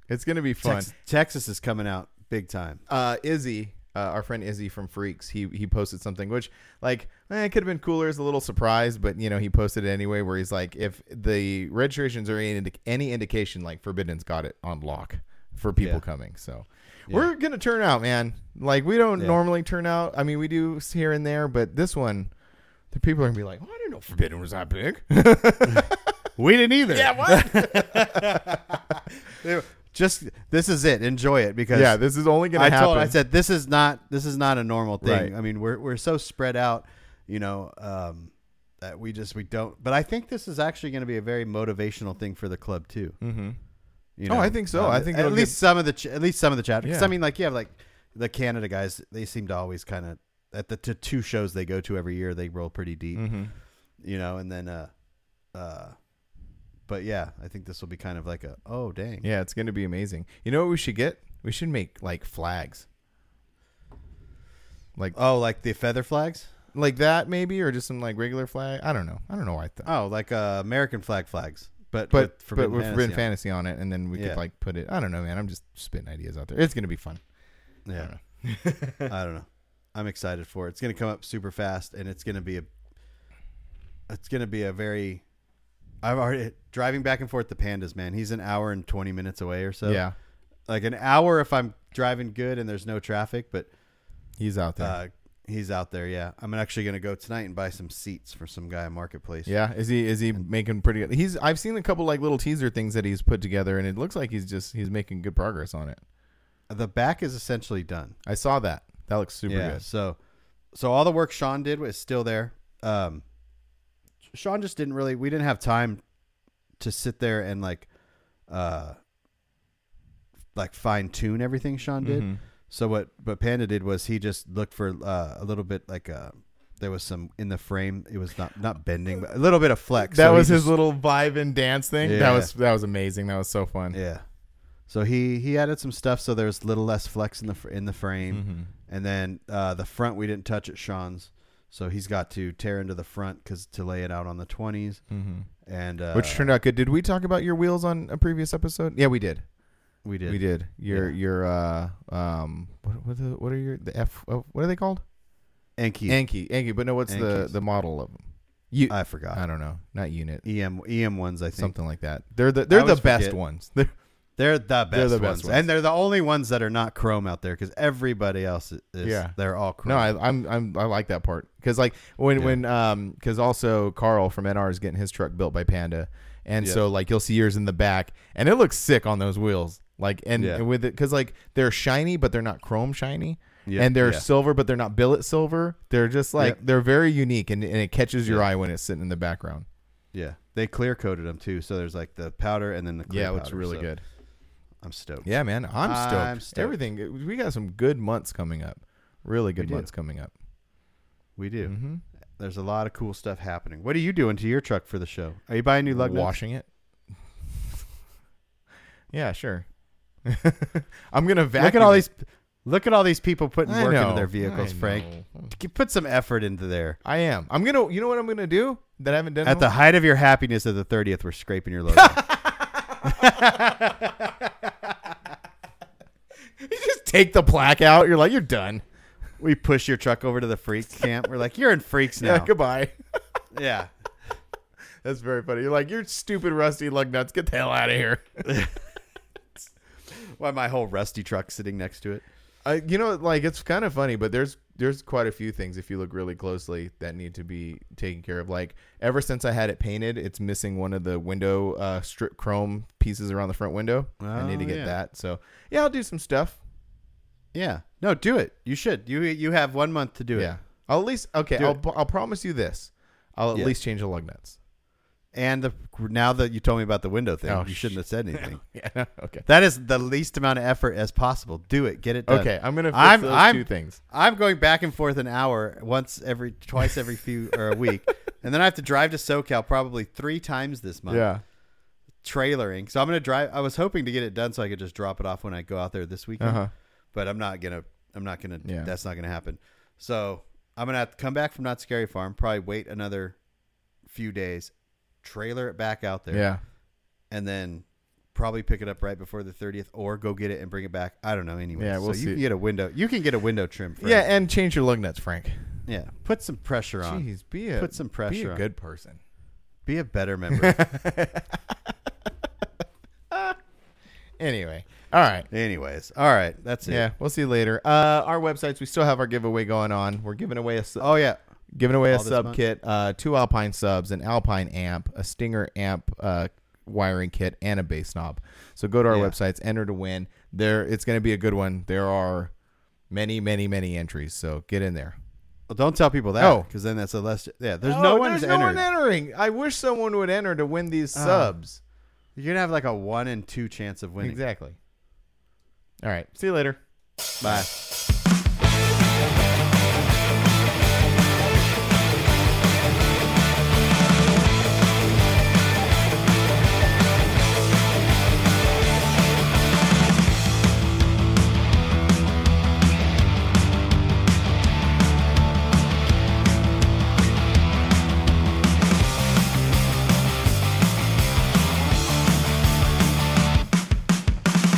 It's gonna be fun. Texas, Texas is coming out big time. uh, Izzy, uh, our friend Izzy from Freaks, he he posted something which like eh, it could have been cooler as a little surprise, but you know he posted it anyway. Where he's like, if the registrations are any, indi- any indication, like Forbidden's got it on lock for people Yeah. coming. So Yeah. we're gonna turn out, man. Like we don't Yeah. normally turn out. I mean, we do here and there, but this one, the people are gonna be like, oh, I didn't know Forbidden was that big. We didn't either. yeah, what? Just this is it. Enjoy it because yeah, this is only gonna I happen. told I said this is not this is not a normal thing. Right. I mean, we're we're so spread out, you know, um, that we just we don't. But I think this is actually going to be a very motivational thing for the club too. mm-hmm. You Oh, I think so. I think at least some of the ch- at least some of the chat. Because Yeah. I mean, like you have like the Canada guys. They seem to always kind of at the t- two shows they go to every year. They roll pretty deep, Mm-hmm. you know. And then, uh, uh, but yeah, I think this will be kind of like a oh dang. Yeah, it's going to be amazing. You know what we should get? We should make like flags. Like Oh, like the feather flags. like that maybe or just some like regular flag. I don't know. I don't know why I thought. Oh, like uh, American flag flags, but but with but with Fantasy Forbidden on it. Fantasy on it and then we Yeah. could like put it. I don't know, man. I'm just spitting ideas out there. It's going to be fun. Yeah, I don't know. I don't know. I'm excited for it. It's going to come up super fast, and it's going to be a. It's going to be a very. I've already driving back and forth to Pandas, man. He's an hour and twenty minutes away or so. yeah, like an hour if I'm driving good and there's no traffic, but he's out there. uh, he's out there. Yeah, I'm actually gonna go tonight and buy some seats for some guy at Marketplace. yeah, is he is he making pretty good? He's I've seen a couple like little teaser things that he's put together, and it looks like he's just he's making good progress on it. the back is essentially done. I saw that. That looks super yeah, good. so so all the work Sean did was still there. Um, Sean just didn't really. We didn't have time to sit there and like, uh, like fine tune everything Sean did. Mhm. So what what Panda did was he just looked for uh, a little bit like uh there was some in the frame. It was not not bending, but a little bit of flex. That So was his just- little vibe and dance thing. That was that was amazing. That was so fun. yeah. So he he added some stuff so there was a little less flex in the in the frame, Mhm. and then uh, the front we didn't touch at Sean's, so he's got to tear into the front because to lay it out on the twenties, Mhm. and uh, Which turned out good. Did we talk about your wheels on a previous episode? Yeah, we did. we did We did. Your Yeah. your uh um what what, the, what are your the F uh, what are they called? Enki. Anki. Anki, but no, what's the the model of them? You I forgot I don't know. Not unit. EM EM ones I think Something like that. They're the they're the best forget. ones. They're, They're the best, They're the ones. best ones. and they're the only ones that are not chrome out there because everybody else is. Yeah. they're all chrome. no, I, I'm I'm I like that part because like when Yeah. when um because also Carl from NR is getting his truck built by Panda, and Yeah. so like you'll see yours in the back, and it looks sick on those wheels. Like and, Yeah. and with it because like they're shiny, but they're not chrome shiny. Yeah, and they're yeah. silver, but they're not billet silver. They're just like Yeah. they're very unique, and, and it catches your eye when it's sitting in the background. yeah, they clear coated them too. So there's like the powder and then the clear Yeah, powder, really so good. I'm stoked. Yeah, man, I'm stoked. I'm stoked. Everything we got some good months coming up. Really good months coming up. we do. Mm-hmm. There's a lot of cool stuff happening. What are you doing to your truck for the show? Are you buying new lug nuts? Washing it. yeah, sure. I'm gonna vacuum. Look at all it. these. Look at all these people putting I work into their vehicles, I Frank. know. Put some effort into there. I am. I'm gonna. You know what I'm gonna do that I haven't done. At the height of your happiness of the 30th, we're scraping your logo. you just take the plaque out. You're like, you're done. we push your truck over to the freak camp. We're like, you're in freaks Yeah, now. goodbye. Yeah. That's very funny. You're like, you're stupid, rusty lug nuts. Get the hell out of here. Why my whole rusty truck sitting next to it? I, you know, like it's kind of funny, but there's there's quite a few things if you look really closely that need to be taken care of. Like ever since I had it painted, it's missing one of the window uh, strip chrome pieces around the front window. I need to Oh, get yeah. that. So yeah, I'll do some stuff. Yeah. No, do it. You should. You you have one month to do it. Yeah, I'll at least okay. Do I'll it. I'll promise you this. I'll at Yeah. least change the lug nuts. And the now that you told me about the window thing, Oh, you shouldn't have said anything. Yeah. Okay. that is the least amount of effort as possible. Do it. Get it done. Okay. I'm gonna fix I'm- those I'm- two things. I'm going back and forth an hour once every twice every few or a week. And then I have to drive to SoCal probably three times this month. Yeah. Trailering. So I'm gonna drive I was hoping to get it done so I could just drop it off when I go out there this weekend. Uh huh. But I'm not gonna I'm not gonna Yeah. that's not gonna happen. So I'm gonna have to come back from Knott's Scary Farm, probably wait another few days, trailer it back out there. Yeah. and then probably pick it up right before the 30th or go get it and bring it back. I don't know anyway. Yeah, we'll so see. you can get a window. You can get a window trim. Frank. Yeah, and change your lug nuts, Frank. Yeah. Put some pressure on. Jeez, be a Put some pressure be a on. good person. Be a better member. Anyway, all right. Anyways, all right, that's it. Yeah, we'll see you later. Uh, our websites, we still have our giveaway going on. We're giving away a Oh yeah. Giving away a all sub month? kit, uh, two Alpine subs, an Alpine amp, a Stinger amp uh, wiring kit, and a bass knob. So go to our Yeah. websites, enter to win. There, it's going to be a good one. There are many, many, many entries. So get in there. Well, don't tell people that. Oh. because then that's a less. Yeah. There's Oh, no one there's no one entering. I wish someone would enter to win these Oh. subs. You're gonna have like a one in two chance of winning. Exactly. All right. See you later. Bye.